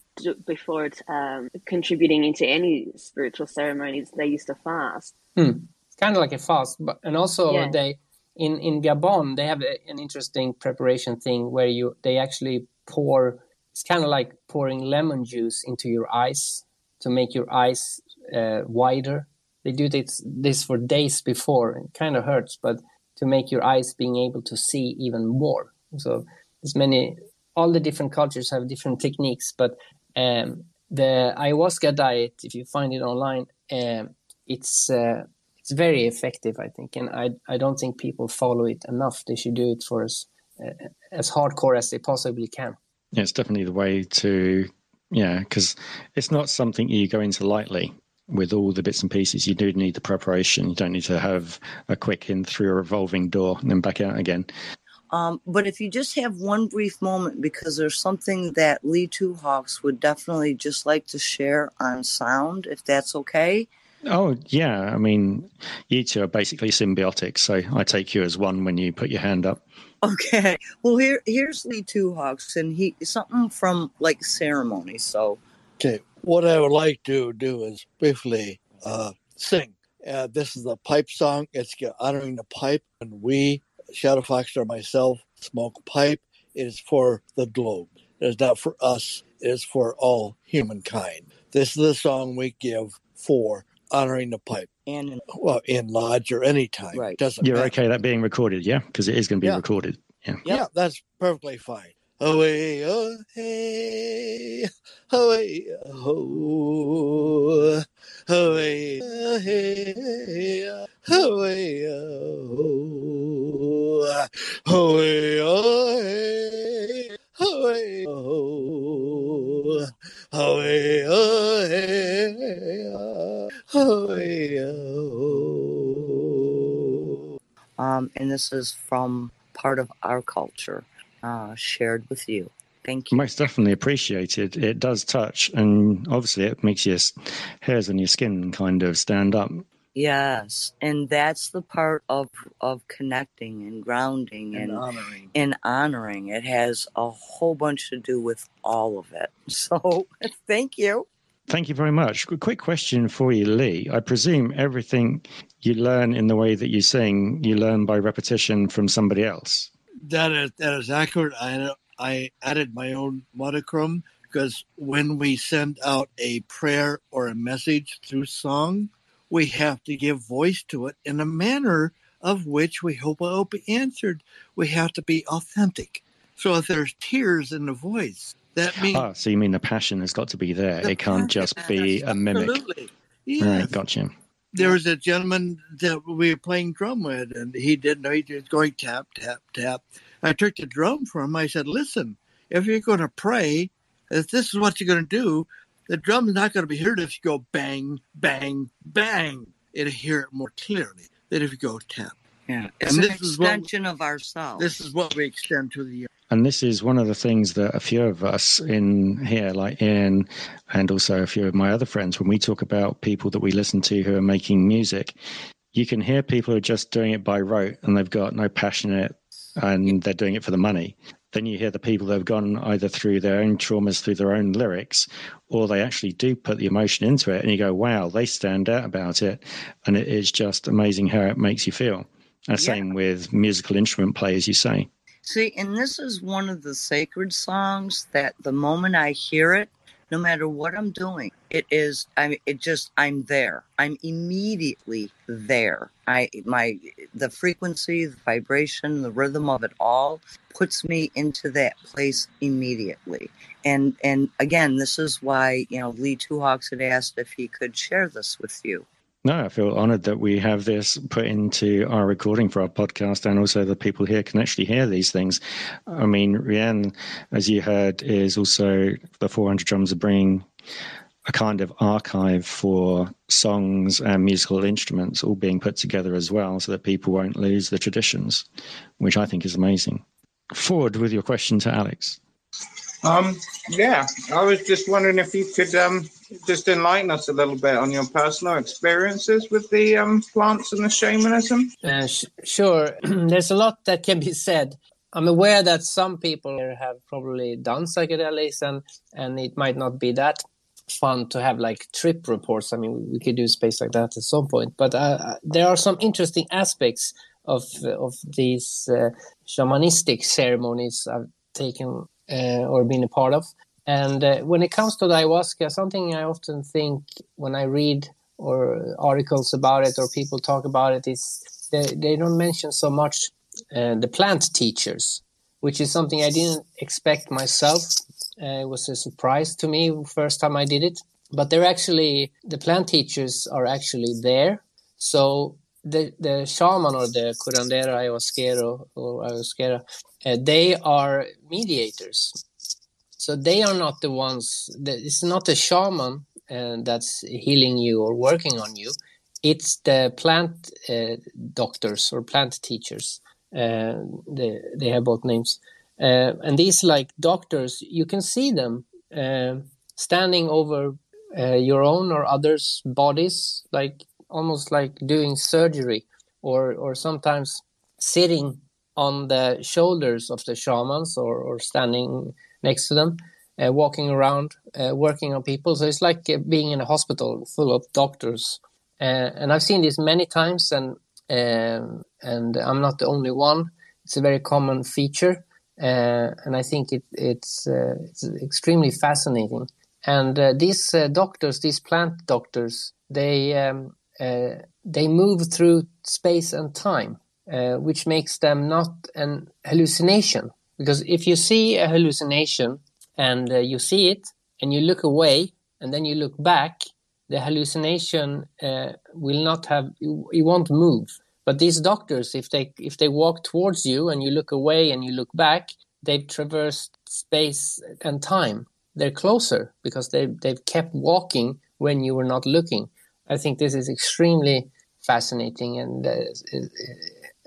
before it, um, contributing into any spiritual ceremonies, they used to fast. Hmm. It's kind of like a fast, but and also yeah. they in in Gabon they have a, an interesting preparation thing where you they actually pour. It's kind of like pouring lemon juice into your eyes to make your eyes uh, wider. They do this this for days before. It kind of hurts, but to make your eyes being able to see even more. So there's many, all the different cultures have different techniques, but um, the ayahuasca diet, if you find it online, um, it's uh, it's very effective, I think, and I I don't think people follow it enough. They should do it for as uh, as hardcore as they possibly can. Yeah, it's definitely the way to yeah, because it's not something you go into lightly with all the bits and pieces, you do need the preparation. You don't need to have a quick in through a revolving door and then back out again. Um, but if you just have one brief moment, because there's something that Lee Two Hawks would definitely just like to share on sound, if that's okay. Oh yeah, I mean, you two are basically symbiotic. So I take you as one when you put your hand up. Okay. Well, here here's Lee Two Hawks, and he something from like ceremony. So Okay, what I would like to do is briefly uh, sing. Uh, this is a pipe song. It's honoring the pipe, and we, Shadow Fox or myself, smoke pipe. It is for the globe. It is not for us. It is for all humankind. This is the song we give for honoring the pipe. And in, well, in lodge or any time. Right. Doesn't You're matter. okay that being recorded, yeah? Because it is going to be Yeah. recorded. Yeah. Yeah, that's perfectly fine. Away, oh, hey, away, oh, away, oh, hey, away, oh, away, oh, hey, away, oh. this is from part of our culture uh, shared with you. Thank you. Most definitely appreciated. It does touch, and obviously, it makes your hairs on your skin kind of stand up. Yes, and that's the part of of connecting and grounding And and honoring. and honoring. It has a whole bunch to do with all of it. So, thank you. Thank you very much. Qu- Quick question for you, Lee. I presume everything you learn in the way that you sing, you learn by repetition from somebody else. That is that is accurate. I I added my own monochrome because when we send out a prayer or a message through song, we have to give voice to it in a manner of which we hope will be answered. We have to be authentic. So if there's tears in the voice, that means Ah, so you mean the passion has got to be there. The It can't just be a mimic. absolutely. Yes. Right, gotcha. there was a gentleman that we were playing drum with, and he didn't know. He was going tap, tap, tap. I took the drum from him. I said, Listen, if you're going to pray, if this is what you're going to do, the drum's not going to be heard if you go bang, bang, bang. It'll hear it more clearly than if you go tap. Yeah, And it's an this is what- extension of ourselves. This is what we extend to the And this is one of the things that a few of us in here, like Ian, and also a few of my other friends, when we talk about people that we listen to who are making music, you can hear people who are just doing it by rote and they've got no passion in it and they're doing it for the money. Then you hear the people that have gone either through their own traumas, through their own lyrics, or they actually do put the emotion into it. And you go, wow, they stand out about it. And it is just amazing how it makes you feel. And Yeah. same with musical instrument players, you say. See, and this is one of the sacred songs that the moment I hear it, no matter what I'm doing, it is I mean, it just I'm there. I'm immediately there. I my the frequency, the vibration, the rhythm of it all puts me into that place immediately. And and again, this is why, you know, Lee Two Hawks had asked if he could share this with you. No, I feel honored that we have this put into our recording for our podcast, and also the people here can actually hear these things. I mean, Rianne, as you heard, is also the 400 Drums are bringing a kind of archive for songs and musical instruments all being put together as well, so that people won't lose the traditions, which I think is amazing. Forward with your question to Alex. Um, yeah, I was just wondering if you could um, just enlighten us a little bit on your personal experiences with the um, plants and the shamanism. Uh, sh- sure, there's a lot that can be said. I'm aware that some people have probably done psychedelics, and and it might not be that fun to have like trip reports. I mean, we could do space like that at some point, but uh, there are some interesting aspects of of these uh, shamanistic ceremonies I've taken uh, or been a part of. And uh, when it comes to ayahuasca, something I often think when I read or articles about it or people talk about it is they, they don't mention so much uh, the plant teachers, which is something I didn't expect myself. Uh, it was a surprise to me first time I did it. But they're actually the plant teachers are actually there. So the the shaman or the curandera ayahuasquero or ayahuasquera, uh, they are mediators. So they are not the ones. That, it's not the shaman uh, that's healing you or working on you. It's the plant uh, doctors or plant teachers. Uh, they they have both names, uh, and these like doctors, you can see them uh, standing over your own or others' bodies, like almost like doing surgery, or or sometimes sitting on the shoulders of the shamans or, or standing next to them, uh, walking around, uh, working on people. So it's like uh, being in a hospital full of doctors. Uh, and I've seen this many times, and um, and I'm not the only one. It's a very common feature, uh, and I think it, it's uh, it's extremely fascinating. And these doctors, these plant doctors, they um, they move through space and time, uh, which makes them not an hallucination. Because if you see a hallucination and uh, you see it and you look away and then you look back, the hallucination uh, will not have it won't move. But these doctors, if they if they walk towards you and you look away and you look back, they've traversed space and time. They're closer because they they've kept walking when you were not looking. I think this is extremely fascinating and uh,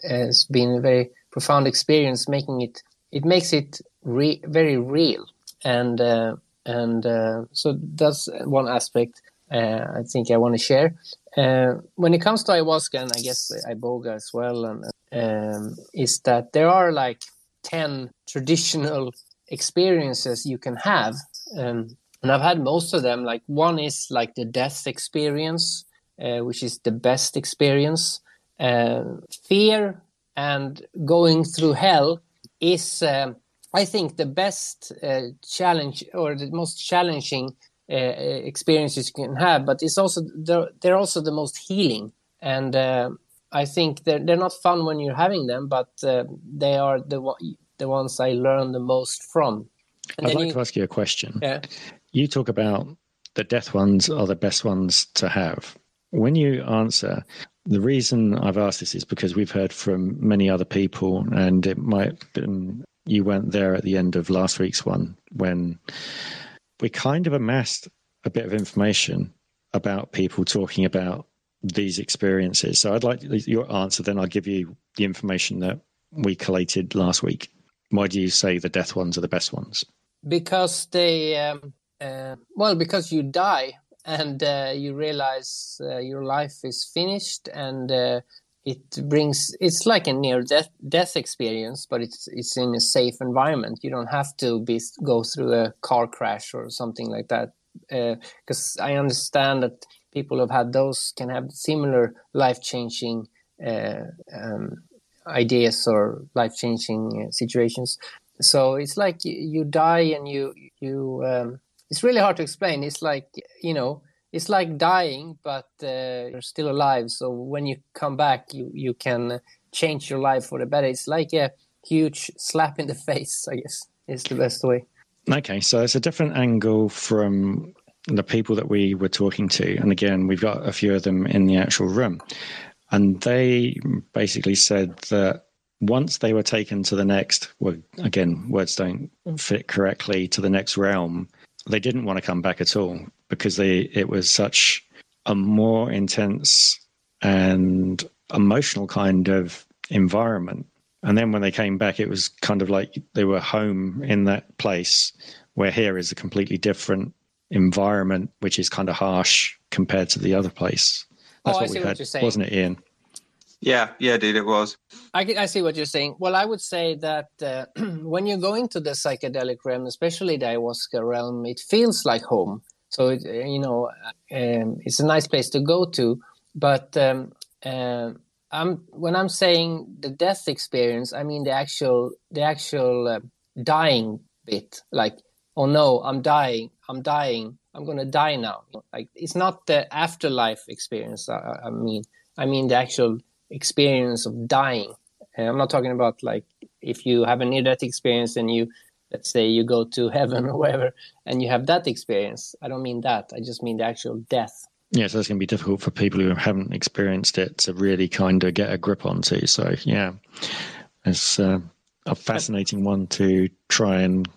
has been a very profound experience, making it it makes it re- very real, and uh, and uh, so that's one aspect uh, I think I want to share. Uh, when it comes to ayahuasca and I guess iboga as well, and um, is that there are like ten traditional experiences you can have. Um, and I've had most of them. Like one is like the death experience, uh, which is the best experience. Uh, fear and going through hell is, uh, I think, the best uh, challenge or the most challenging uh, experiences you can have. But it's also they're, they're also the most healing, and uh, I think they're they're not fun when you're having them, but they are the the ones I learn the most from. And I'd like you, to ask you a question. Yeah. You talk about the death ones are the best ones to have. When you answer, the reason I've asked this is because we've heard from many other people, and it might have been you went there at the end of last week's one when we kind of amassed a bit of information about people talking about these experiences. So I'd like your answer, then I'll give you the information that we collated last week. Why do you say the death ones are the best ones? Because they, um, uh, well, because you die and uh, you realize uh, your life is finished and uh, it brings it's like a near death death experience but it's it's in a safe environment. You don't have to be go through a car crash or something like that because uh, i understand that people who've had those can have similar life changing uh, um, ideas or life changing uh, situations. So it's like you, you die and you you um, it's really hard to explain. It's like you know, it's like dying, but uh, you're still alive. So when you come back, you you can change your life for the better. It's like a huge slap in the face. I guess is the best way. Okay, so it's a different angle from the people that we were talking to, and again, we've got a few of them in the actual room, and they basically said that once they were taken to the next, well, again, words don't fit correctly to the next realm they didn't want to come back at all because they it was such a more intense and emotional kind of environment. And then when they came back, it was kind of like they were home in that place, where here is a completely different environment, which is kind of harsh compared to the other place. That's oh, what we had, what wasn't it, Ian? Yeah, yeah, dude, it was. I, I see what you're saying. Well, I would say that uh, when you go into the psychedelic realm, especially the ayahuasca realm, it feels like home. So, it, uh, you know, um, it's a nice place to go to. But um, uh, I'm, when I'm saying the death experience, I mean the actual, the actual uh, dying bit. Like, oh no, I'm dying, I'm dying, I'm going to die now. Like, it's not the afterlife experience. I, I mean, I mean the actual experience of dying. And I'm not talking about like if you have a near death experience and you, let's say, you go to heaven or wherever and you have that experience. I don't mean that. I just mean the actual death. Yeah, so it's going to be difficult for people who haven't experienced it to really kind of get a grip onto. So, yeah, it's uh, a fascinating one to try and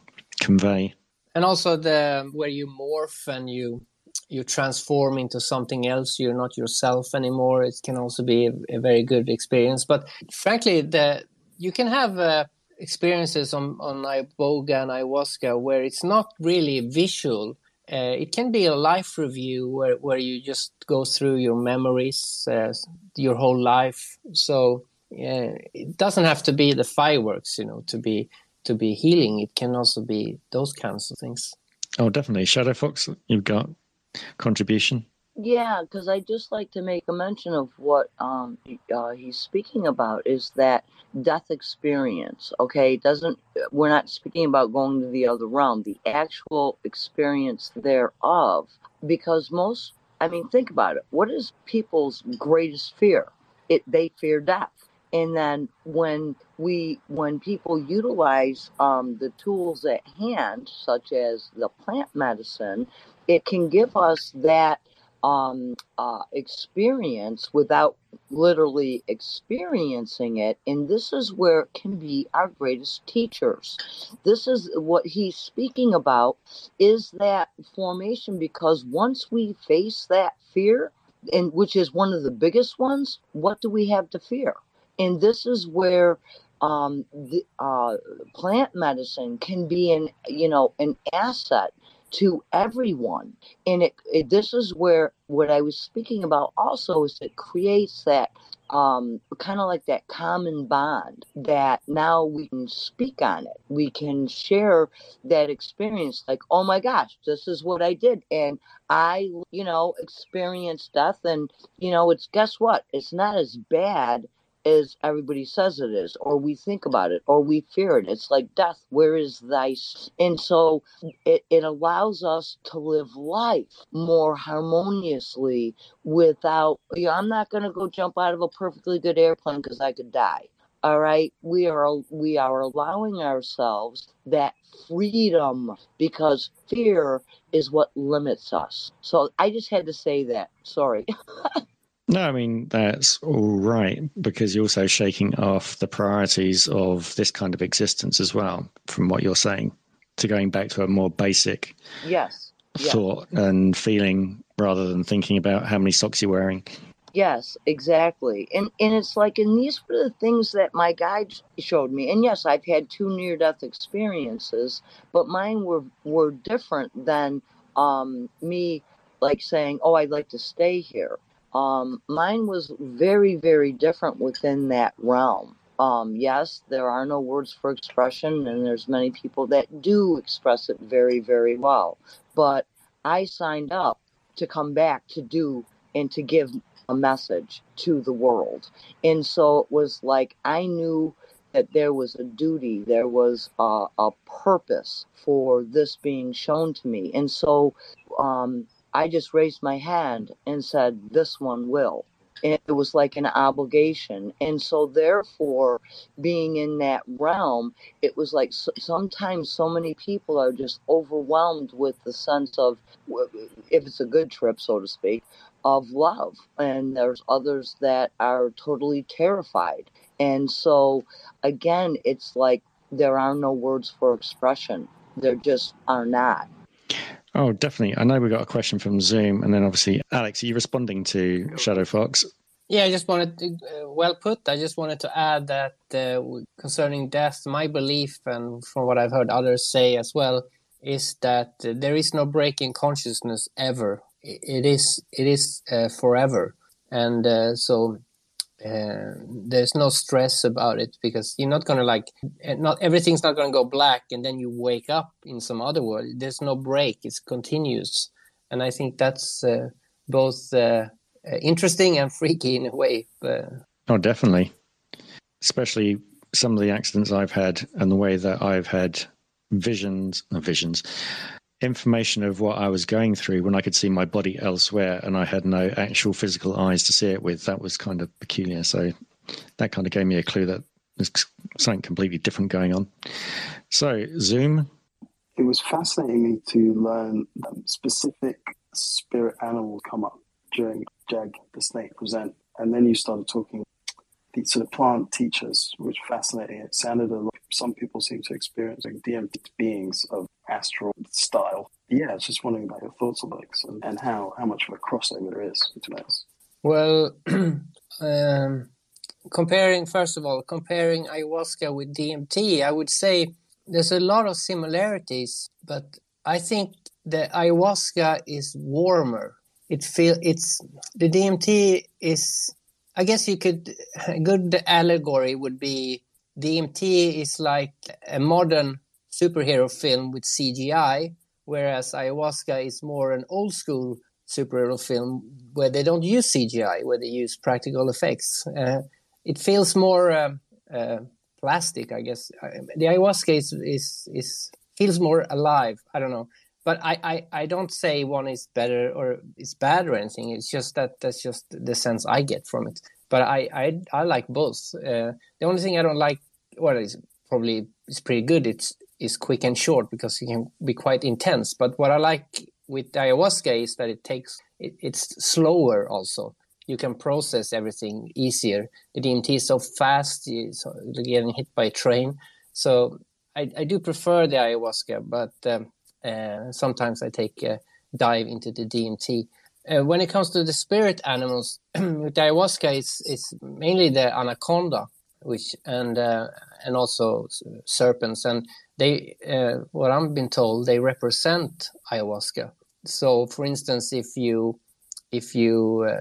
convey. And also the where you morph and you you transform into something else you're not yourself anymore. It can also be a, a very good experience. But frankly the you can have uh, experiences on on iboga and ayahuasca where it's not really visual. Uh, it can be a life review where, where you just go through your memories uh, your whole life. So it doesn't have to be the fireworks you know to be to be healing. It can also be those kinds of things. Oh definitely. Shadow fox you've got contribution? Yeah, because I just like to make a mention of what um, uh, he's speaking about is that death experience. Okay, doesn't we're not speaking about going to the other realm, the actual experience thereof. Because most, I mean, think about it. What is people's greatest fear? It they fear death. And then when we when people utilize um, the tools at hand, such as the plant medicine, it can give us that um, uh, experience without literally experiencing it. And this is where it can be our greatest teachers. This is what he's speaking about is that formation because once we face that fear, and which is one of the biggest ones, what do we have to fear? And this is where um, the, uh, plant medicine can be an you know an asset to everyone. And it, it, this is where what i was speaking about also is it creates that um, kind of like that common bond that now we can speak on it. We can share that experience like oh my gosh this is what i did and i you know experienced death and you know it's guess what? It's not as bad as everybody says it is, or we think about it, or we fear it. It's like death, where is thy? And so it, it allows us to live life more harmoniously without, you know, I'm not going to go jump out of a perfectly good airplane because I could die. All right, we are we are allowing ourselves that freedom because fear is what limits us. So I just had to say that. Sorry. No, I mean, that's all right because you're also shaking off the priorities of this kind of existence as well, from what you're saying, to going back to a more basic yes, thought yes. and feeling rather than thinking about how many socks you're wearing. Yes, exactly. And and it's like and these were the things that my guide showed me. And yes, I've had two near death experiences, but mine were were different than um me like saying, "Oh, I'd like to stay here." Um, mine was very, very different within that realm. Um, yes, there are no words for expression, and there's many people that do express it very, very well. But I signed up to come back to do and to give a message to the world. And so it was like I knew that there was a duty, there was a, a purpose for this being shown to me. And so um, I just raised my hand and said, This one will. It was like an obligation. And so, therefore, being in that realm, it was like sometimes so many people are just overwhelmed with the sense of, if it's a good trip, so to speak, of love. And there's others that are totally terrified. And so, again, it's like there are no words for expression, there just are not. Oh, definitely. I know we got a question from Zoom, and then obviously, Alex, are you responding to Shadow Fox? Yeah, I just wanted to, uh, well put. I just wanted to add that uh, concerning death, my belief, and from what I've heard others say as well, is that there is no break in consciousness ever. It is, it is uh, forever, and uh, so uh, there's no stress about it because you're not gonna like eh, not everything's not gonna go black and then you wake up in some other world. There's no break. It's continuous. And i think that's uh, both uh, uh interesting and freaky in a way but... oh definitely. Especially some of the accidents i've had and the way that i've had visions and visions information of what I was going through when I could see my body elsewhere and I had no actual physical eyes to see it with. That was kind of peculiar. So that kind of gave me a clue that there's something completely different going on. So, Zoom. It was fascinating to learn specific spirit animals come up during Jag the Snake present. And then you started talking the sort of plant teachers, which fascinating. It sounded a lot. Some people seem to experience like DMT beings of astral style. Yeah, I was just wondering about your thoughts on Alex and, and how how much of a crossover there is between us. Well, um, comparing first of all, comparing ayahuasca with DMT, I would say there's a lot of similarities, but I think the ayahuasca is warmer. It feel it's the DMT is I guess you could a good allegory would be DMT is like a modern superhero film with CGI, whereas ayahuasca is more an old school superhero film where they don't use CGI, where they use practical effects. Uh, it feels more uh, uh, plastic, I guess. The ayahuasca is, is is feels more alive. I don't know but I, I, I don't say one is better or is bad or anything. It's just that that's just the sense I get from it. But I I, I like both. Uh, the only thing I don't like, well, is probably is pretty good. It's is quick and short because it can be quite intense. But what I like with ayahuasca is that it takes it, it's slower also. You can process everything easier. The DMT is so fast, you're getting hit by a train. So I, I do prefer the ayahuasca, but um, uh, sometimes I take a dive into the DMT. uh, when it comes to the spirit animals, with ayahuasca, it's it's mainly the anaconda, which and uh, and also serpents, and they uh, what I've been told they represent ayahuasca. So, for instance, if you if you uh,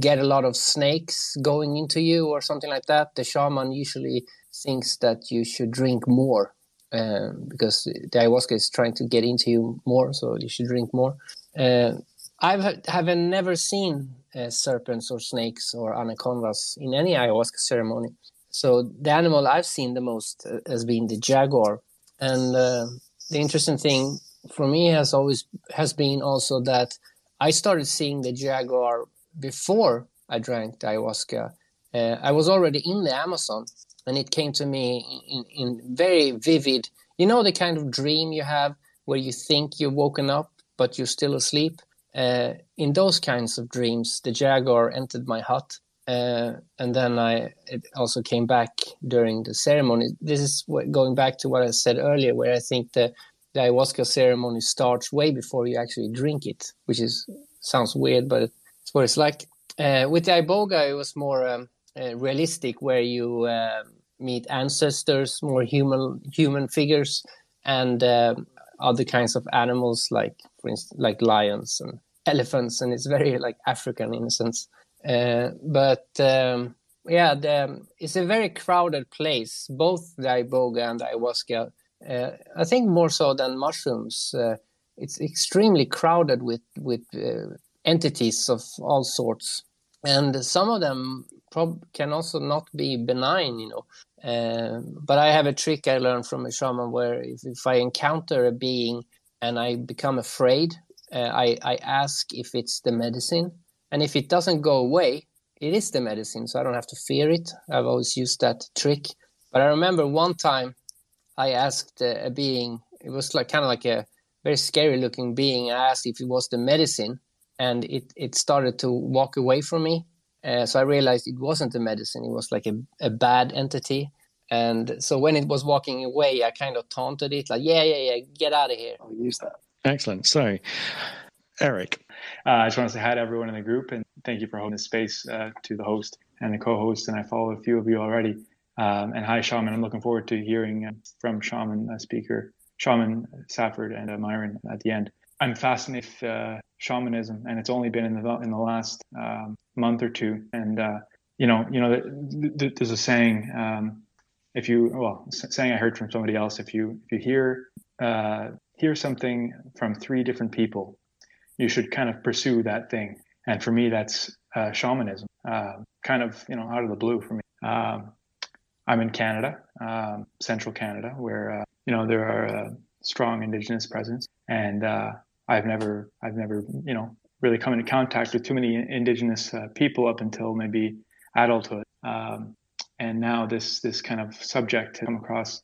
get a lot of snakes going into you or something like that, the shaman usually thinks that you should drink more uh, because the ayahuasca is trying to get into you more, so you should drink more. Uh, I've haven't never seen uh, serpents or snakes or anacondas in any ayahuasca ceremony. So the animal I've seen the most uh, has been the jaguar, and uh, the interesting thing for me has always has been also that I started seeing the jaguar before I drank ayahuasca. Uh, I was already in the Amazon, and it came to me in, in very vivid. You know the kind of dream you have where you think you've woken up but you're still asleep. Uh, in those kinds of dreams, the jaguar entered my hut, uh, and then I it also came back during the ceremony. This is what, going back to what I said earlier, where I think the, the ayahuasca ceremony starts way before you actually drink it, which is sounds weird, but it's what it's like. Uh, with the iboga, it was more um, uh, realistic, where you uh, meet ancestors, more human human figures, and um, other kinds of animals, like for instance, like lions and elephants, and it's very like African in a sense. Uh, but um, yeah, the, it's a very crowded place, both the iboga and the ayahuasca. Uh, I think more so than mushrooms. Uh, it's extremely crowded with with entities of all sorts, and some of them prob- can also not be benign. You know, uh, but I have a trick I learned from a shaman where if, if I encounter a being and I become afraid, uh, I, I ask if it's the medicine. And if it doesn't go away, it is the medicine. So I don't have to fear it. I've always used that trick. But I remember one time I asked a, a being, it was like kind of like a very scary looking being. I asked if it was the medicine and it, it started to walk away from me. Uh, so I realized it wasn't the medicine; it was like a, a bad entity. And so when it was walking away, I kind of taunted it, like, "Yeah, yeah, yeah, get out of here." I'll use that. Excellent. So, Eric, uh, I just want to say hi to everyone in the group and thank you for holding this space uh, to the host and the co-host. And I follow a few of you already. Um, and hi, Shaman. I'm looking forward to hearing uh, from Shaman uh, speaker, Shaman Safford, and uh, Myron at the end. I'm fascinated with uh, shamanism, and it's only been in the in the last um, month or two. And you know, you know, there's a saying. Um, if you well, saying I heard from somebody else. If you if you hear hear something from three different people, you should kind of pursue that thing. And for me, that's uh, shamanism. Uh, kind of you know out of the blue for me. Um, I'm in Canada, um, central Canada, where uh, you know there are uh, strong Indigenous presence, and uh, I've never I've never you know really come into contact with too many indigenous uh, people up until maybe adulthood. Um, and now this this kind of subject has come across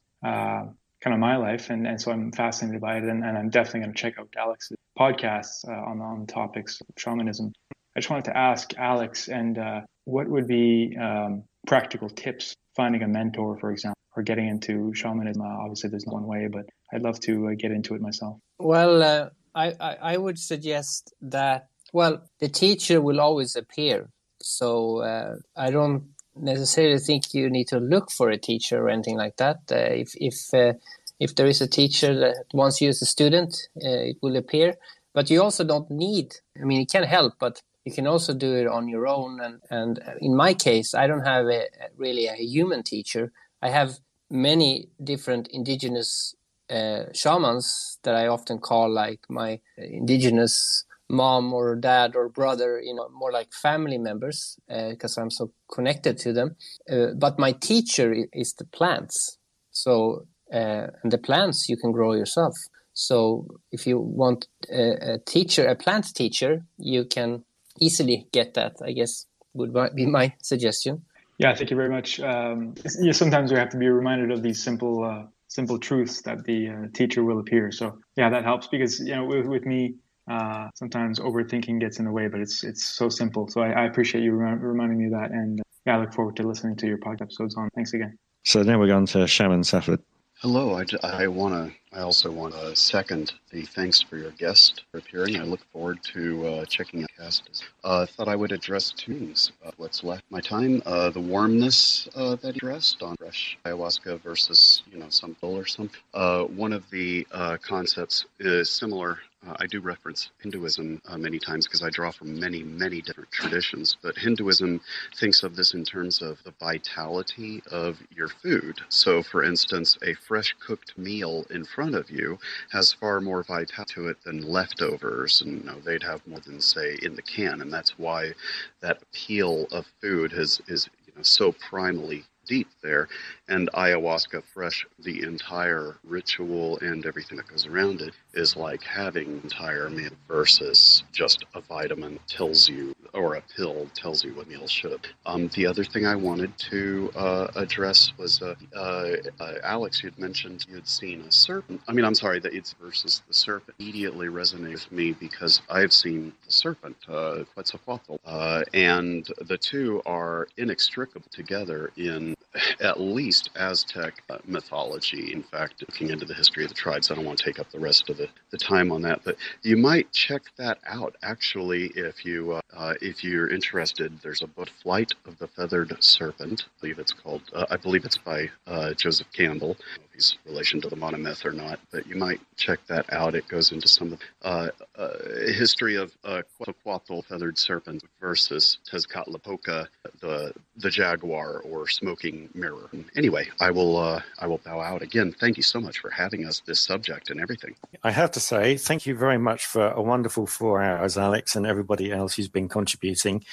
kind of my life, and, and so I'm fascinated by it, and, and I'm definitely going to check out Alex's podcasts uh, on on topics of shamanism. I just wanted to ask Alex, and uh, what would be um, practical tips finding a mentor, for example, or getting into shamanism? Uh, obviously, there's one way, but I'd love to uh, get into it myself. Well, uh, I, I, I would suggest that well, the teacher will always appear. So uh, I don't necessarily think you need to look for a teacher or anything like that. Uh, if if if there is a teacher that wants you as a student, uh, it will appear. But you also don't need. I mean, it can help, but you can also do it on your own. And and in my case, I don't have a, really a human teacher. I have many different indigenous uh, shamans that I often call like my indigenous mom or dad or brother, you know, more like family members because uh, I'm so connected to them. Uh, but my teacher is the plants. So, uh, and the plants you can grow yourself. So if you want a, a, teacher, a plant teacher, you can easily get that, I guess would be my suggestion. Yeah, thank you very much. Um, yeah, sometimes we have to be reminded of these simple, uh, simple truths that the uh, teacher will appear. So yeah, that helps because you know with, with me, uh, sometimes overthinking gets in the way, but it's it's so simple. So I, I appreciate you rem- reminding me of that, and uh, yeah, I look forward to listening to your podcast episodes on. Thanks again. So now we're going to Shaman Safford. Hello, I, I want to I also want to second the thanks for your guest for appearing. I look forward to uh, checking out cast. Uh, thought I would address two things. Uh, what's left my time, uh, the warmness uh, that he addressed on fresh ayahuasca versus you know some bull or something. Uh, one of the uh, concepts is similar uh, I do reference Hinduism uh, many times because I draw from many, many different traditions. But Hinduism thinks of this in terms of the vitality of your food. So, for instance, a fresh cooked meal in front of you has far more vitality to it than leftovers, and you know, they'd have more than say in the can, and that's why that appeal of food has is you know so primally deep there. And ayahuasca fresh, the entire ritual and everything that goes around it is like having entire meal versus just a vitamin tells you or a pill tells you what meal should. Um, the other thing I wanted to uh, address was uh, uh, uh, Alex, you'd mentioned you had seen a serpent. I mean, I'm sorry that it's versus the serpent immediately resonated with me because I've seen the serpent, uh, Quetzalcoatl, uh, and the two are inextricable together in at least Aztec uh, mythology. In fact, looking into the history of the tribes, I don't want to take up the rest of the, the time on that, but you might check that out actually if you uh, uh, if you're interested. There's a book, Flight of the Feathered Serpent. I believe it's called. Uh, I believe it's by uh, Joseph Campbell. He's relation to the monomyth or not, but you might check that out. It goes into some of the uh, history of uh, Quetzalcoatl feathered serpent versus Tezcatlipoca, the the jaguar or smoking mirror. Anyway, I will uh, I will bow out again. Thank you so much for having us this subject and everything. I have to say thank you very much for a wonderful four hours, Alex, and everybody else who's been contributing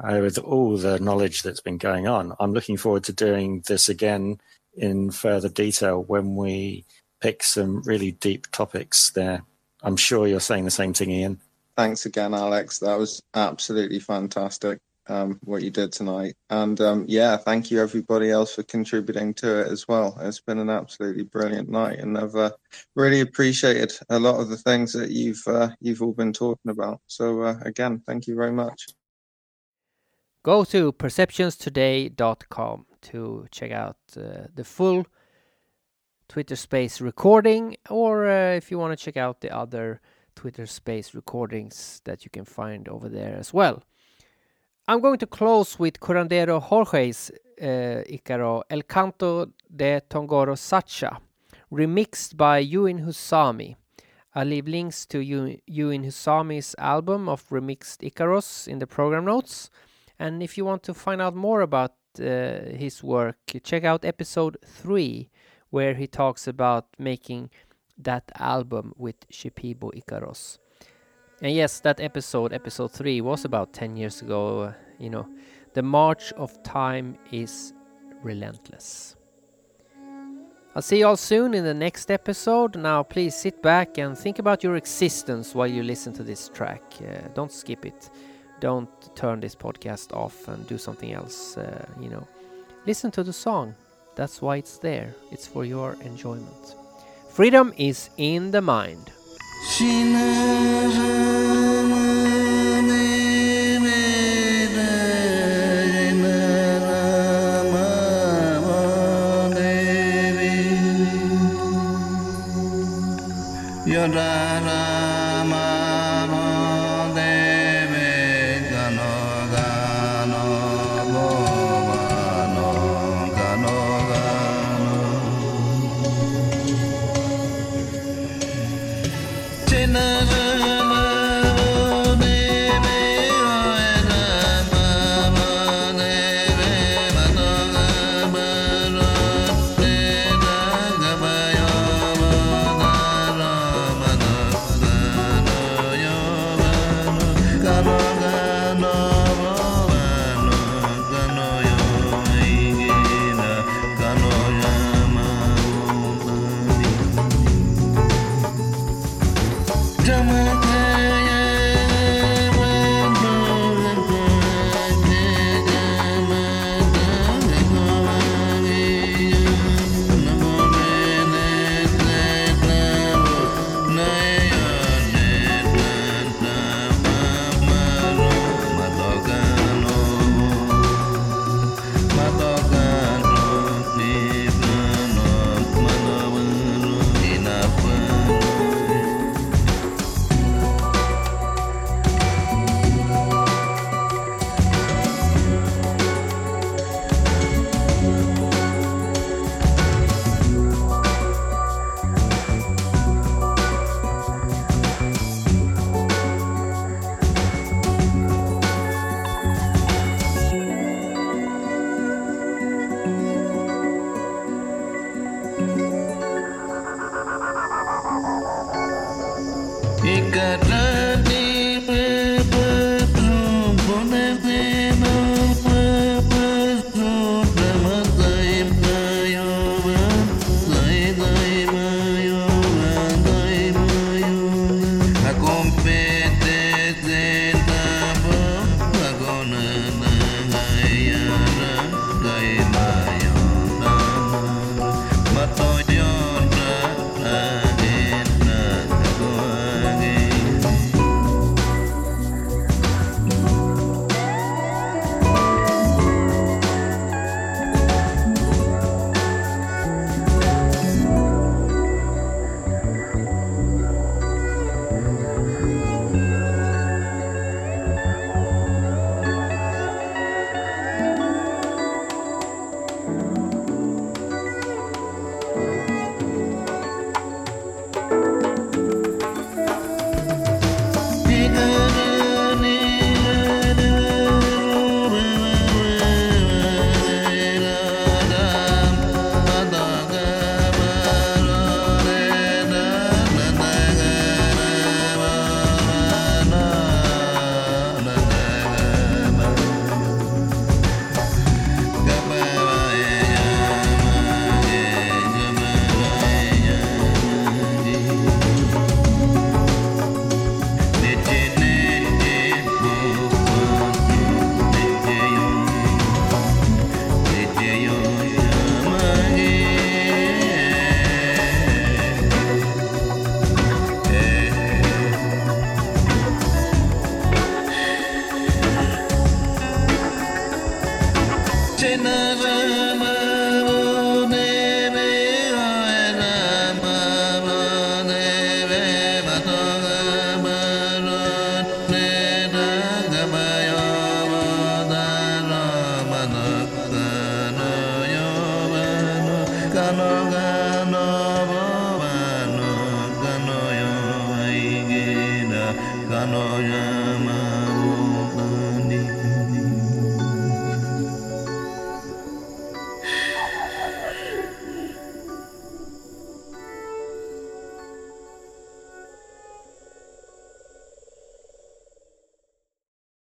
uh, with all the knowledge that's been going on. I'm looking forward to doing this again in further detail when we pick some really deep topics there. I'm sure you're saying the same thing, Ian. Thanks again, Alex. That was absolutely fantastic um, what you did tonight. And um, yeah, thank you everybody else for contributing to it as well. It's been an absolutely brilliant night, and I've uh, really appreciated a lot of the things that you've uh, you've all been talking about. So uh, again, thank you very much. Go to perceptionstoday.com to check out uh, the full Twitter Space recording, or uh, if you want to check out the other Twitter Space recordings that you can find over there as well. I'm going to close with Curandero Jorge's uh, Icaro El Canto de Tongoro Sacha, remixed by Yuin Huzami. I'll leave links to Yuin Huzami's album of remixed Icaros in the program notes. And if you want to find out more about uh, his work, check out episode 3, where he talks about making that album with Shipibo Icaros. And yes, that episode, episode 3, was about 10 years ago. Uh, you know, the march of time is relentless. I'll see you all soon in the next episode. Now, please sit back and think about your existence while you listen to this track. Uh, don't skip it. Don't turn this podcast off and do something else. Uh, you know, listen to the song. That's why it's there. It's for your enjoyment. Freedom is in the mind. Çınarımın evi